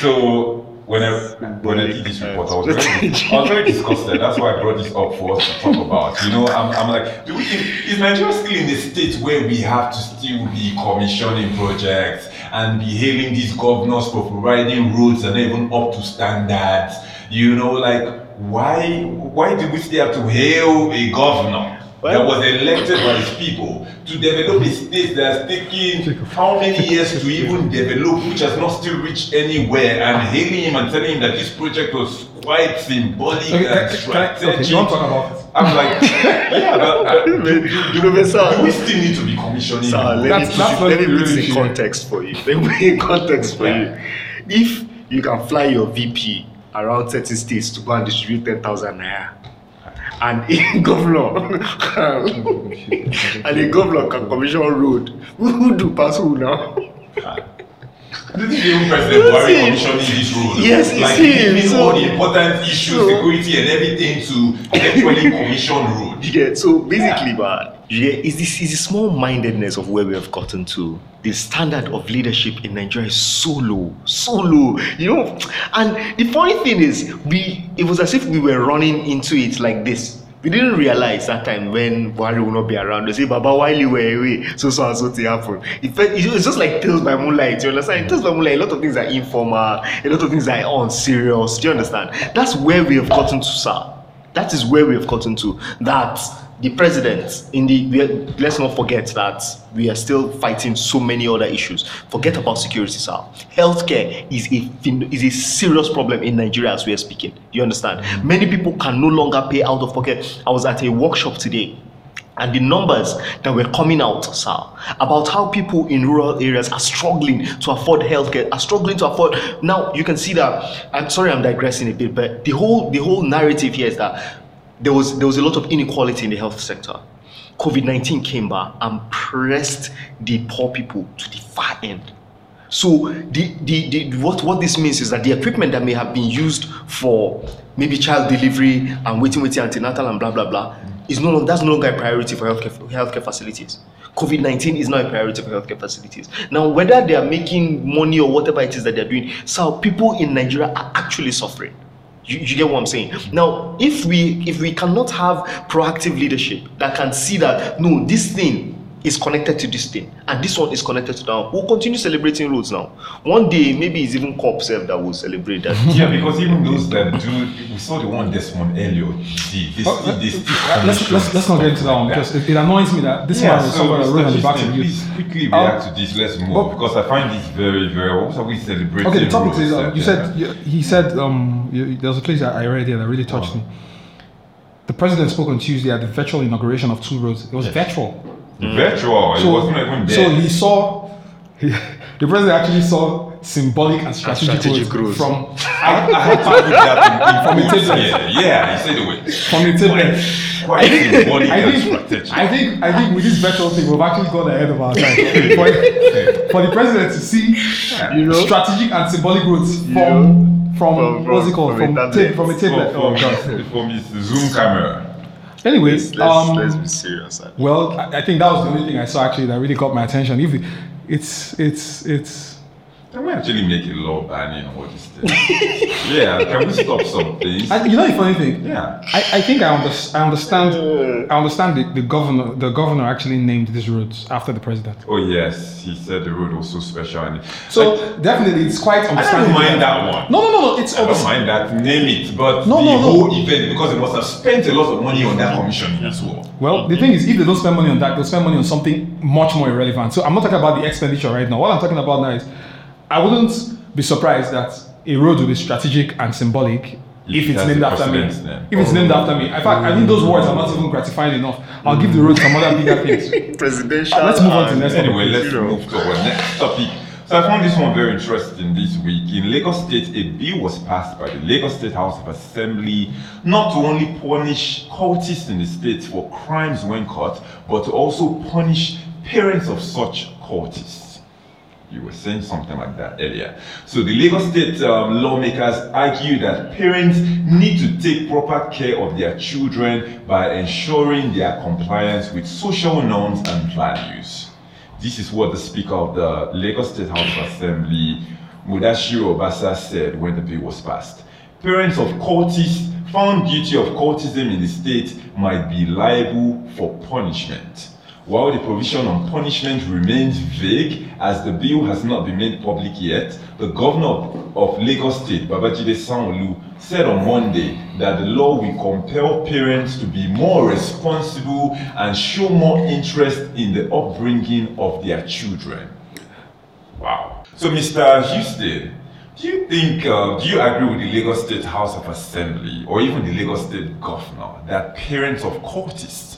So when I when I did this report, I was very, I was very disgusted. That's why I brought this up for us to talk about. You know, I'm, I'm like, do we is Nigeria still in a state where we have to still be commissioning projects and be hailing these governors for providing roads and even up to standards? You know, like why why do we still have to hail a governor? That was elected by his people to develop a state that's taking how many years to even develop, which has not still reached anywhere, and hailing him and telling him that this project was quite symbolic okay, and can, can I, okay strategic. you want to talk about it I'm like, yeah, but, but do, do, do, do, Professor. we still need to be commissioning? Sir, let That's- me that's put, it, let me put in context for you. Let me put in context for you. If you can fly your VP around 30 states to go and distribute 10,000 naira, and a governor oh, and a governor can commission road, who who do pass who now? Ah. This is even President Buhari him. commissioning this road. Yes, it's like him. giving So- all the important issues, so- security and everything to actually commission road. Yeah, so basically, but get is this is the small mindedness of where we have gotten to. The standard of leadership in Nigeria is so low, so low. You know, and the funny thing is, we it was as if we were running into it like this. We didn't realize that time when Buhari will not be around. They say, Baba, while you were away, so so and so thing happened. It it's just like Tales by Moonlight. You understand? Tales by Moonlight, a lot of things are informal, a lot of things are unserious. Do you understand? That's where we have gotten to, sir. That is where we have gotten to. That the president, in the let's not forget that we are still fighting so many other issues. Forget about security, sir. Healthcare is a is a serious problem in Nigeria as we are speaking. You understand? Many people can no longer pay out of pocket. I was at a workshop today. And the numbers that were coming out, sir, about how people in rural areas are struggling to afford healthcare, are struggling to afford. Now you can see that. I'm sorry, I'm digressing a bit, but the whole the whole narrative here is that there was there was a lot of inequality in the health sector. COVID nineteen came back and pressed the poor people to the far end. So the, the, the what what this means is that the equipment that may have been used for maybe child delivery and waiting, waiting antenatal and blah blah blah is no longer that's no longer a priority for healthcare healthcare facilities. COVID nineteen is not a priority for healthcare facilities. Now, whether they are making money or whatever it is that they're doing, so people in Nigeria are actually suffering. You, you get what I'm saying? Now, if we if we cannot have proactive leadership that can see that no, this thing is connected to this thing and this one is connected to that one, we'll continue celebrating roads now. One day, maybe it's even COP self that will celebrate that. Yeah, because even those that do, we saw the one this one earlier. See, this, Oh, this, this, let's, let's, let's not get into that one because it, it annoys me that this yeah, man is so someone that wrote on the back Chisholm, of you. please quickly Um, react to this. Let's move but- because I find this very, very. What are we celebrating? Okay, the topic is uh, you said you, he said um you, there was a place that I read here that really touched me. The president spoke on Tuesday at the virtual inauguration of two roads. It was virtual. Mm. virtual. it wasn't even so he saw he, the president actually saw symbolic and strategic, strategic roads roads. from I, I had to put that in, in From the table. Yeah, yeah, he said it way. from the table. Quite symbolic I and think, strategic. I think I think with this virtual thing we've actually gone ahead of our time. for, for the president to see You know? strategic and symbolic roads from know? from, From- what's it called from from, a ta- from a tablet. from, Oh, from, God. from his Zoom camera. Anyway, let's, um, let's be serious. well, I I think that was the only thing I saw actually that really caught my attention. If it's it's it's Can we actually make a law banning all this thing? yeah, can we stop some things? I, you know the funny thing. Yeah. I, I think I, under, I understand. I understand the, the governor. The governor actually named these roads after the president. Oh yes, he said the road was so special. And So Like, definitely, it's quite I don't understandable. mind that one. No, no, no, no. It's I don't unders- mind that. Name it, but No, the no, no. whole event because they must have spent a lot of money on that commission as well. Well, the thing is, if they don't spend money on that, they'll spend money on something much more irrelevant. So I'm not talking about the expenditure right now. What I'm talking about now is, I wouldn't be surprised that a road will be strategic and symbolic if it it's named after me. then. If it's named after me. In fact, I think those words are not even gratifying enough. I'll give the road some other bigger things. Presidential. Let's move on to the next and- topic. Anyway, let's move to our next topic. So I found this one very interesting this week. In Lagos State, a bill was passed by the Lagos State House of Assembly not to only punish cultists in the state for crimes when caught, but to also punish parents of such cultists. You were saying something like that earlier. So the Lagos State um, lawmakers argue that parents need to take proper care of their children by ensuring their compliance with social norms and values. This is what the Speaker of the Lagos State House of Assembly, Mudashiru Obasa, said when the bill was passed. Parents of cultists found guilty of cultism in the state might be liable for punishment. While the provision on punishment remains vague as the bill has not been made public yet, the governor of, Lagos State, Babajide Sanwo-Olu, said on Monday that the law will compel parents to be more responsible and show more interest in the upbringing of their children. Wow. So, Mr. Houston, do you think, uh, do you agree with the Lagos State House of Assembly or even the Lagos State Governor that parents of cultists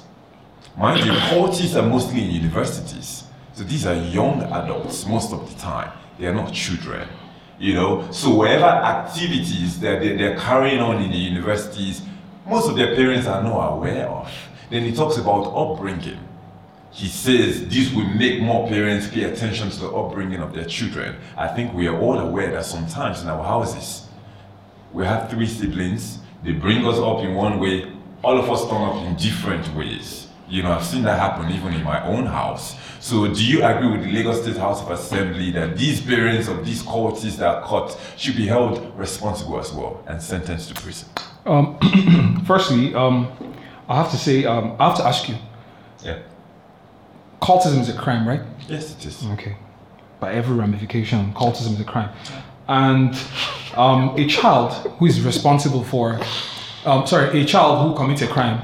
Mind you, cultists are mostly in universities. So these are young adults most of the time. They are not children. You know, so whatever activities that they, they're carrying on in the universities, most of their parents are not aware of. Then he talks about upbringing. He says this will make more parents pay attention to the upbringing of their children. I think we are all aware that sometimes in our houses, we have three siblings, they bring us up in one way, all of us turn up in different ways. You know, I've seen that happen even in my own house. So, do you agree with the Lagos State House of Assembly that these parents of these cultists that are caught should be held responsible as well and sentenced to prison? Um, firstly, um, I have to say, um, I have to ask you, Yeah. cultism is a crime, right? Yes, it is. Okay. By every ramification, cultism is a crime. And um, a child who is responsible for, um, sorry, a child who commits a crime,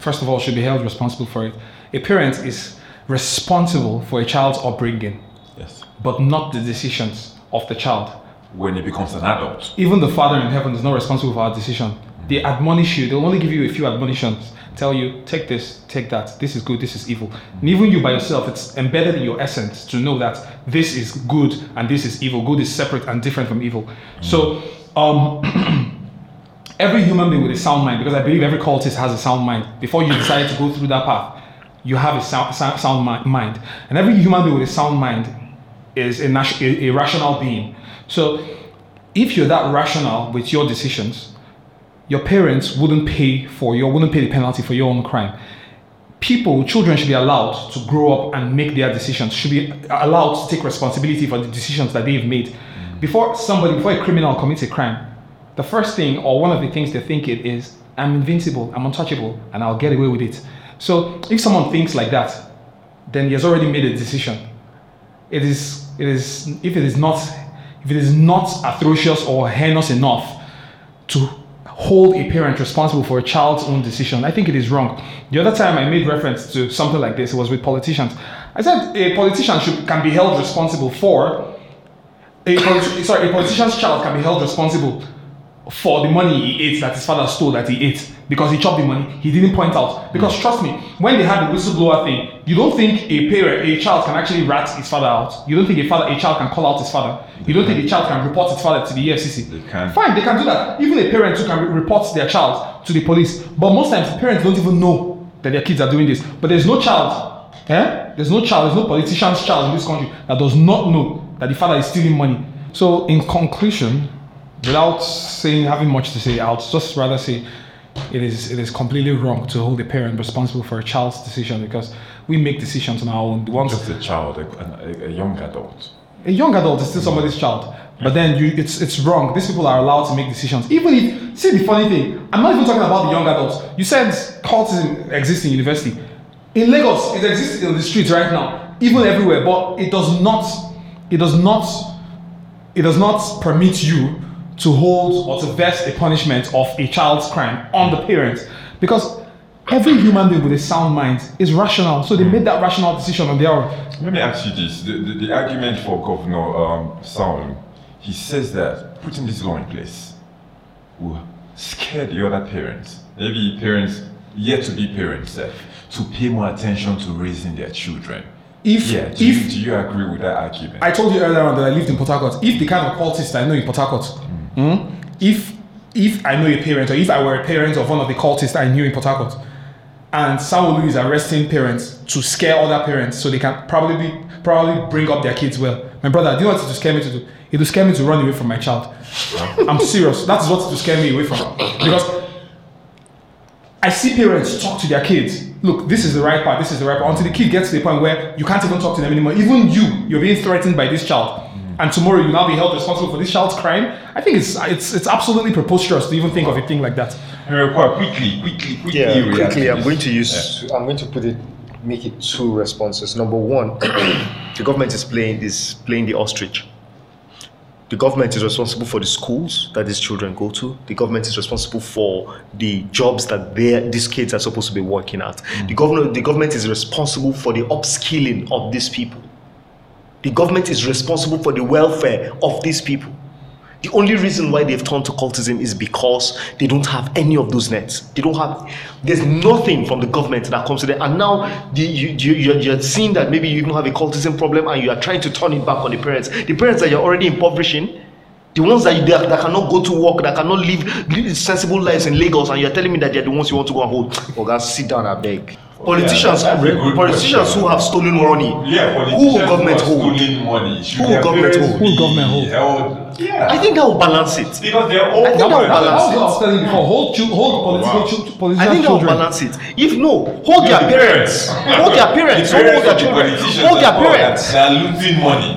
first of all, should be held responsible for it. A parent is responsible for a child's upbringing, Yes. but not the decisions of the child. When he becomes an adult. Even the Father in heaven is not responsible for our decision. They mm. admonish you, they'll only give you a few admonitions, tell you, take this, take that, this is good, this is evil. Mm. And even you by yourself, it's embedded in your essence to know that this is good and this is evil. Good is separate and different from evil. Mm. So, um, every human being with a sound mind, because I believe every cultist has a sound mind, before you decide to go through that path, you have a sound, sound, mind. And every human being with a sound mind is a, a, a rational being. So if you're that rational with your decisions, your parents wouldn't pay for your wouldn't pay the penalty for your own crime. People, children should be allowed to grow up and make their decisions. Should be allowed to take responsibility for the decisions that they've made. Before somebody, before a criminal commits a crime, the first thing or one of the things they think it is, I'm invincible, I'm untouchable, and I'll get away with it. So if someone thinks like that, then he has already made a decision. It is, it is, if it is not, if it is not atrocious or heinous enough to hold a parent responsible for a child's own decision, I think it is wrong. The other time I made reference to something like this, it was with politicians. I said a politician should, can be held responsible for a sorry, a politician's child can be held responsible for the money he ate that his father stole that he ate. Because he chopped the money he didn't point out. Because trust me when they had the whistleblower thing you don't think a parent a child can actually rat his father out. You don't think a father a child can call out his father. You don't think a child can report his father to the efcc They can. fine they can do that. Even a parent who can re- report their child to the police. But most times parents don't even know that their kids are doing this. But there's no child eh? there's no child there's no politician's child in this country that does not know that the father is stealing money. So in conclusion without saying having much to say, I'll just rather say it is it is completely wrong to hold a parent responsible for a child's decision because we make decisions on our own. Ones Just a child, a, a, a young adult. a young adult is still somebody's child, but then you it's it's wrong. These people are allowed to make decisions. Even if see the funny thing, I'm not even talking about the young adults. You said cultism exists in university. In Lagos, it exists in the streets right now, even everywhere, but it does not it does not it does not permit you to hold or to vest a punishment of a child's crime on the parents because every human being with a sound mind is rational so they made that rational decision on their own Let me ask you this: the, the, the argument for Governor um, he says that putting this law in place will scare the other parents, maybe parents yet to be parents, eh, to pay more attention to raising their children. if Yeah, do, if you, do you agree with that argument? I told you earlier on that I lived in Port Harcourt. If the kind of cultists I know in Port Harcourt, mm, if if I know a parent or if I were a parent of one of the cultists I knew in Port Harcourt, and Sanwo is arresting parents to scare other parents so they can probably be, probably bring up their kids well. My brother, do you know what it will scare me to do? It will scare me to run away from my child. I'm serious. That is what it will scare me away from. Because I see parents talk to their kids. Look, this is the right part. This is the right part. Until the kid gets to the point where you can't even talk to them anymore. Even you, you're being threatened by this child, and tomorrow you will now be held responsible for this child's crime. I think it's it's it's absolutely preposterous to even think of a thing like that. Very quite quickly, quickly, quickly. Yeah, react quickly, I'm going to use, I'm going to put it, make it two responses. Number one, the government is playing is playing the ostrich. The government is responsible for the schools that these children go to. The government is responsible for the jobs that they, these kids are supposed to be working at. Mm. The government, the government is responsible for the upskilling of these people. The government is responsible for the welfare of these people. The only reason why they've turned to cultism is because they don't have any of those nets. They don't have. There's nothing from the government that comes to them. And now the, you, you, you're, seeing that maybe you even have a cultism problem, and you are trying to turn it back on the parents. The parents that you're already impoverishing, the ones that, you, that, that cannot go to work, that cannot live, live sensible lives in Lagos, and you're telling me that they're the ones you want to go and hold. Oh, guys, sit down, I beg. Politicians, that's a good politicians question. who have stolen money. Yeah, who will government who hold? stealing money. Should Who their government hold? Who be government hold? held? Yeah. I think that will balance it. because they're all I think that will balance what I it. was telling you before. Hold, chil- hold political, wow. chil- I politician think that will balance it. If no, hold No, their the parents. Hold their parents. The Don't hold parents their of the children. Hold their parents. They're losing money.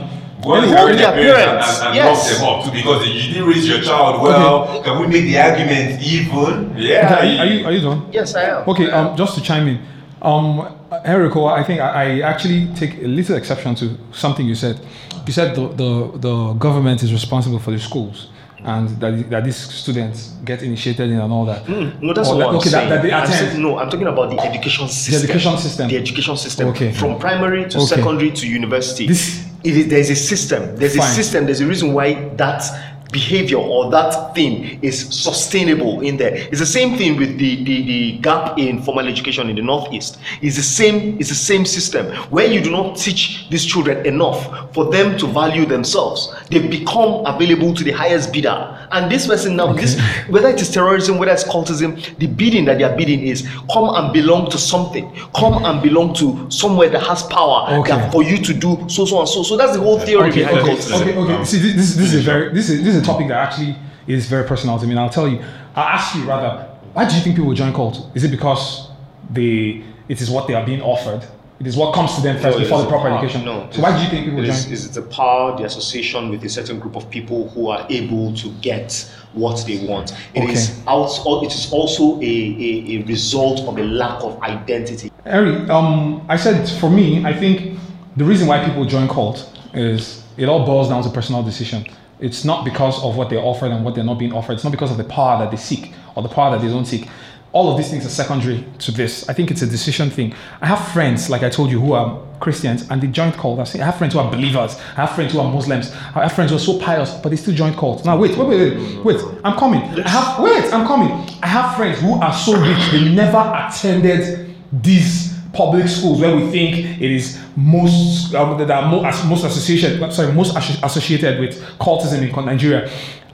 Go and Hold inherit their parents, and, and yes. lock them up too because you didn't raise your child well. Can we make the argument even? Yeah. Okay, are, you, are you are you done? Yes, I am. Okay, um, just to chime in, um, Enrico, I think I, I actually take a little exception to something you said. You said the, the, the government is responsible for the schools and that, that these students get initiated in and all that. No, that's Or what that- I'm okay, saying. that they I'm saying- no, I'm talking about the education system. The education system. The education system. Okay. From primary to Okay. secondary to university. This- it is, there's a system. There's a system. There's a reason why that behavior or that thing is sustainable in there. It's the same thing with the, the, the gap in formal education in the Northeast. It's the same, it's the same system where you do not teach these children enough for them to value themselves. They become available to the highest bidder. And this person now, this whether it is terrorism, whether it's cultism, the bidding that they are bidding is come and belong to something, come and belong to somewhere that has power Okay. that for you to do so so and so. So that's the whole theory okay, behind okay, cultism. okay, okay. See, this, this, this is a very this is this is topic that actually is very personal to me. And I'll tell you. I'll ask you rather. Why do you think people join cult? Is it because they it is what they are being offered? It is what comes to them first No, before the proper power. education. No, so why do you think people It join? is, is the power, the association with a certain group of people who are able to get what they want. It is Okay. out, it is also a, a, a result of a lack of identity. Harry, um, I said for me, I think the reason why people join cult is it all boils down to personal decision. It's not because of what they're offered and what they're not being offered. It's not because of the power that they seek or the power that they don't seek. All of these things are secondary to this. I think it's a decision thing. I have friends, like I told you, who are Christians and they joined cult. I have friends who are believers. I have friends who are Muslims. I have friends who are so pious, but they still joined cult. Now wait, wait, wait, wait, wait. I'm coming. I have wait. I'm coming. I have friends who are so rich they never attended these public schools where we think it is most um, that are mo- as, most associated sorry most associated with cultism in Nigeria.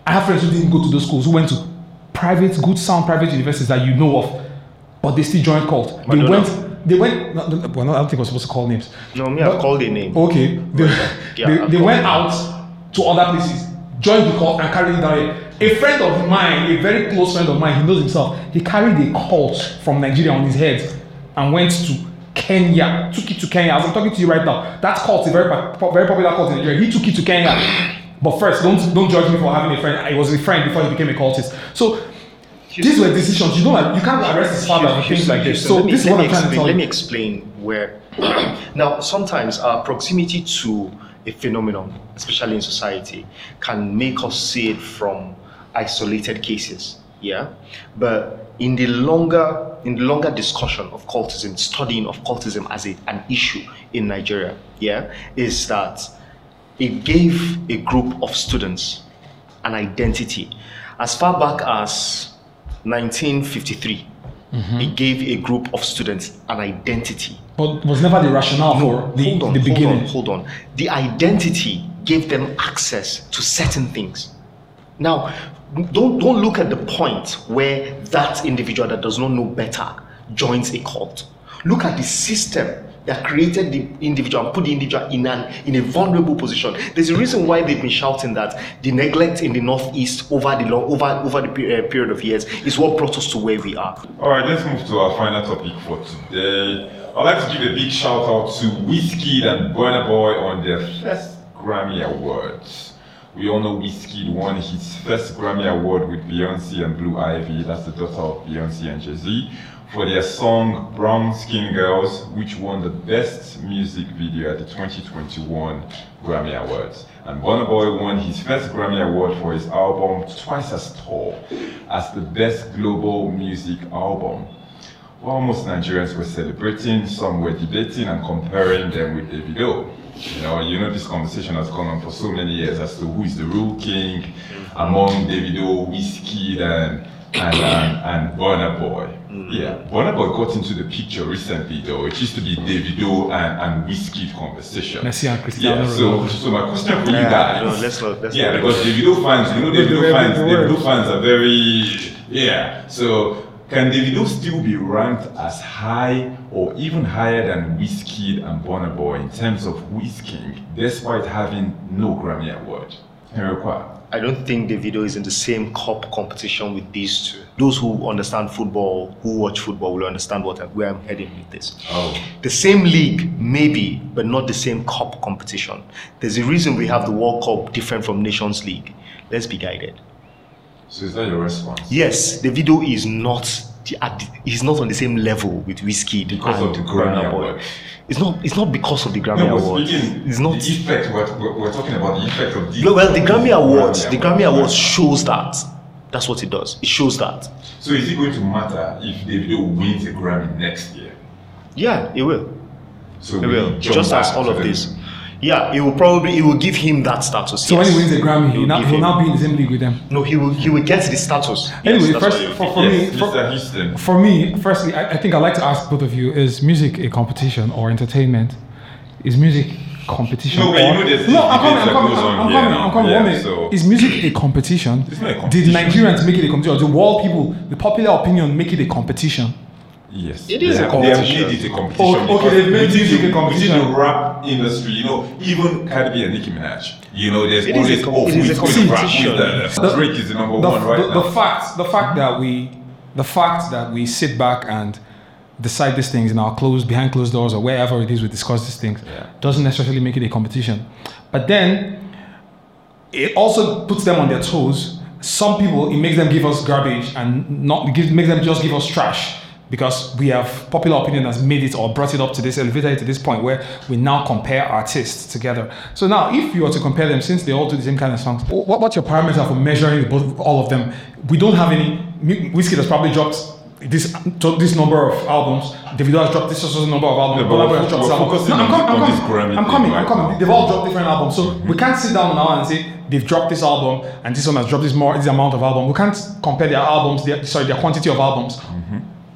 I have friends who didn't go to those schools who went to private good sound private universities that you know of, but they still joined cult. They Madonna. went they went no, no, well no, I don't think we're supposed to call names. No, me, I've called a name. Okay, they, Yeah, they, they went out to other places, joined the cult and carried it down here. A friend of mine, a very close friend of mine, he knows himself. He carried a cult from Nigeria on his head and went to Kenya. Took it to Kenya. As I'm talking to you right now, that cult is a very very popular cult in Nigeria. He took it to Kenya. But first, don't don't judge me for having a friend. I was a friend before he became a cultist. So these were decisions. You don't like, you can't arrest his father for things like this. So let me, this is what I'm trying to explain, tell let me explain where. now, sometimes our proximity to a phenomenon, especially in society, can make us see it from isolated cases. Yeah, but in the longer in the longer discussion of cultism, studying of cultism as a, an issue in Nigeria, yeah, is that it gave a group of students an identity. As far back as 1953, mm-hmm. it gave a group of students an identity. But was never the rationale for the, hold on, the hold beginning. on, hold on. The identity gave them access to certain things. Now, don't don't look at the point where that individual that does not know better joins a cult. Look at the system that created the individual and put the individual in an in a vulnerable position. There's a reason why they've been shouting that the neglect in the northeast over the long over over the pe- uh, period of years is what brought us to where we are. All right, let's move to our final topic for today. I'd like to give a big shout out to Wizkid and Burna Boy on their first Grammy Awards. We all know Wizkid won his first Grammy Award with Beyonce and Blue Ivy, that's the daughter of Beyonce and Jay Z, for their song Brown Skin Girls, which won the Best Music Video at the 2021 Grammy Awards. And Burna Boy won his first Grammy Award for his album Twice as Tall as the Best Global Music Album. While most Nigerians were celebrating, some were debating and comparing them with Davido. You know, you know this conversation has gone on for so many years as to who is the real king among Davido, Wizkid, and and and, and Burna Boy. Mm. Yeah, Burna Boy got into the picture recently though. It used to be Davido and and Wizkid conversation. Messi and Cristiano Yeah, so Ronaldo. so my question for you Yeah, guys. no, let's not- let's yeah, not- because Davido fans, you know, Davido fans, Davido fans are very yeah. So can Davido still be ranked as high or even higher than Wizkid and Burna Boy in terms of who is king, despite having no Grammy award? I don't think Davido is in the same cup competition with these two. Those who understand football, who watch football, will understand what where I'm heading with this. Oh. The same league, maybe, but not the same cup competition. There's a reason we have the World Cup different from Nations League. Let's be guided. So is that your response? Yes, Davido is not is not on the same level with Wizkid Because of the Grammy Award. It's not. It's not because of the Grammy No, Award. It's not. the effect. We're, we're, talking about the effect of the. No, well, the Grammy Awards, the Grammy Awards. Awards shows that. That's what it does. It shows that. So is it going to matter if Davido wins a Grammy next year? Yeah, it will. So It will. Just as all of this. Yeah, it will probably it will give him that status. So yes. when he wins a Grammy, It he will now, he'll him- now be in the same league with them. No, he will he will get the status. Anyway, Yes, first what it will for, for Yes, me, for, for me, firstly, I, I think I'd like to ask both of you: Is music a competition or entertainment? Is music competition? No, but you know there's no, I'm coming. debate I'm that coming. goes I'm, I'm here coming. I'm coming. Yeah, One minute. so- Is music a competition? It's not a Did competition. Nigerians make it a competition, or did world people, the popular opinion, make it a competition? Yes. It is they, a competition. They have made it a competition. Oh, okay, they've made music a competition. Within the rap industry, you know, even Cardi B and Nicki Minaj, you know, there's It is always a com- oh, it who is is a going to rap competition. with the, Drake is the number the, one right the, now. the fact the fact that we the fact that we sit back and decide these things in our closed behind closed doors or wherever it is we discuss these things doesn't necessarily make it a competition. But then it also puts them on their toes. Some people it makes them give us garbage and not give make them just give us trash because we have popular opinion has made it or brought it up to this elevated it to this point where we now compare artists together so now if you were to compare them since they all do the same kind of songs what, what's your parameter for measuring both all of them we don't have any Wizkid has probably dropped this this number of albums Davido has dropped this certain number of albums Yeah, but Boy we're has dropped fo- we're album. No, I'm I'm coming, I'm coming, right I'm coming. now. They've all dropped different albums, so we can't sit down now and say they've dropped this album and this one has dropped this more this amount of album. We can't compare their albums, their, sorry, their quantity of albums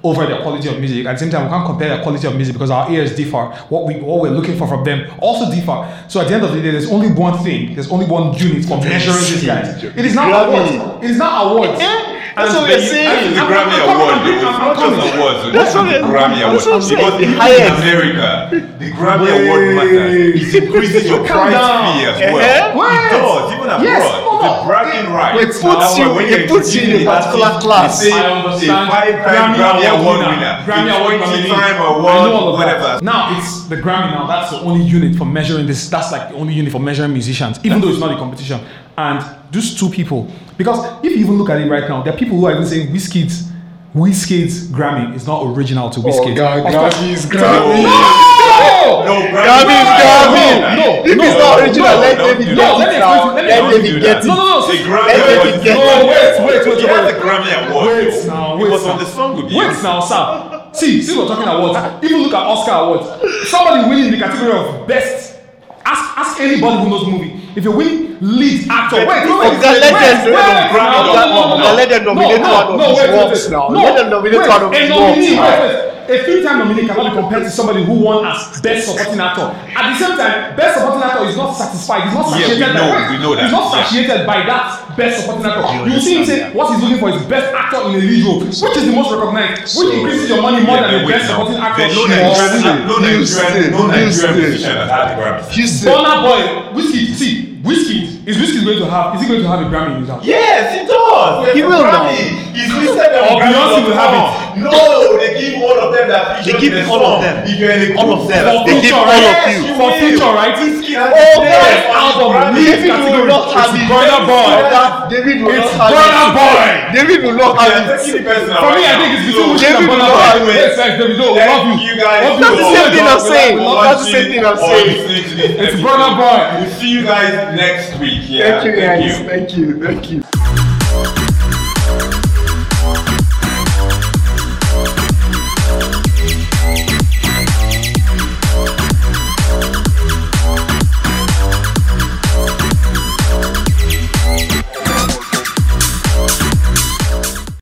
over their quality of music. At the same time, we can't compare their quality of music because our ears differ. What we what we're looking for from them also differ. So at the end of the day, there's only one thing. There's only one unit for measuring these guys. It is not Grammy. awards. It is not awards. That's what we're saying. That's the I'm- Grammy I'm coming, Award. I'm coming, not I'm just coming. awards. That's what the it- Grammy that's Award. what I'm saying. Because The even in. America, the Grammy Award matters. It increases your Calm price down. fee as Eh? well. Wait. It does, even abroad. Yes, It's no, a bragging right. It puts That's you- when it you're puts you in a particular class. say I understand. Five-time Grammy Grammy Award Award winner. winner. Grammy Award nominee. 20-time I know all award, whatever. Now it's the Grammy. Now that's the only unit for measuring this. That's like the only unit for measuring musicians, even though it's not a competition. And those two people, because if you even look at it right now, there are people who are even saying Wizkid's Wizkid's Grammy is not original to oh, Wizkid. God, Of Grammy's Grammy. No! No, Grammy's no, Grammy. No, If no, it's not no, original, no, let no, David no, get let me it now. explain- let me Let explain David to get that. it. No, no, no. The see- Grammy Let Award David is- get No, wait, wait, wait, He wait. has the Grammy Award. Wait now, He wait was on the song with Wait now, sir. See, since we're talking awards, even look at Oscar awards. Somebody winning the category of best. Ask ask anybody who knows movie. If you win lead actor, wait, wait, wait, Of the wait, legend, wait, of wait, Grammy, no, of no, that- no, of no, the legend no, nominate no, one of no, his wait, wait, works wait. now. No, Let them nominate wait, one of a his nominee, works. A three-time nominee cannot be compared to somebody who won as best supporting actor. At the same time, best supporting actor is not satisfied. He's not Yeah, we satiated know- by wait, we know that, He's not yeah. satiated by that best supporting actor. You see him say what he's looking for is best actor in a lead role, which is the most recognized, which increases your money more Yeah, than the best now. supporting actor. There's no. Nigerian, no Nigerian, no Nigerian musician that had the Grammy. Burna Boy, Whiskey, see, Whiskey, is Whiskey going to have, is he going to have a Grammy in his house? Yes, it does. There's He will now. He's listed on Beyonce will have com. No, they give all of them that They feature give in the all of them. If you're in a All of them. They give all of you. For will. future, right? Has Oh, best album. David will not have it. Burna Boy. David will It's not have it. Boy. David will not have it. For me, I think it's between Wizkid and David will Boy. have it. Yes, Davido, we Thank love you. guys. That's the same thing I'm saying. love- we for love That's the same thing I'm saying. listening to this It's. Burna Boy. We'll see you guys next week. Yeah. Thank you guys. Thank you. Thank you.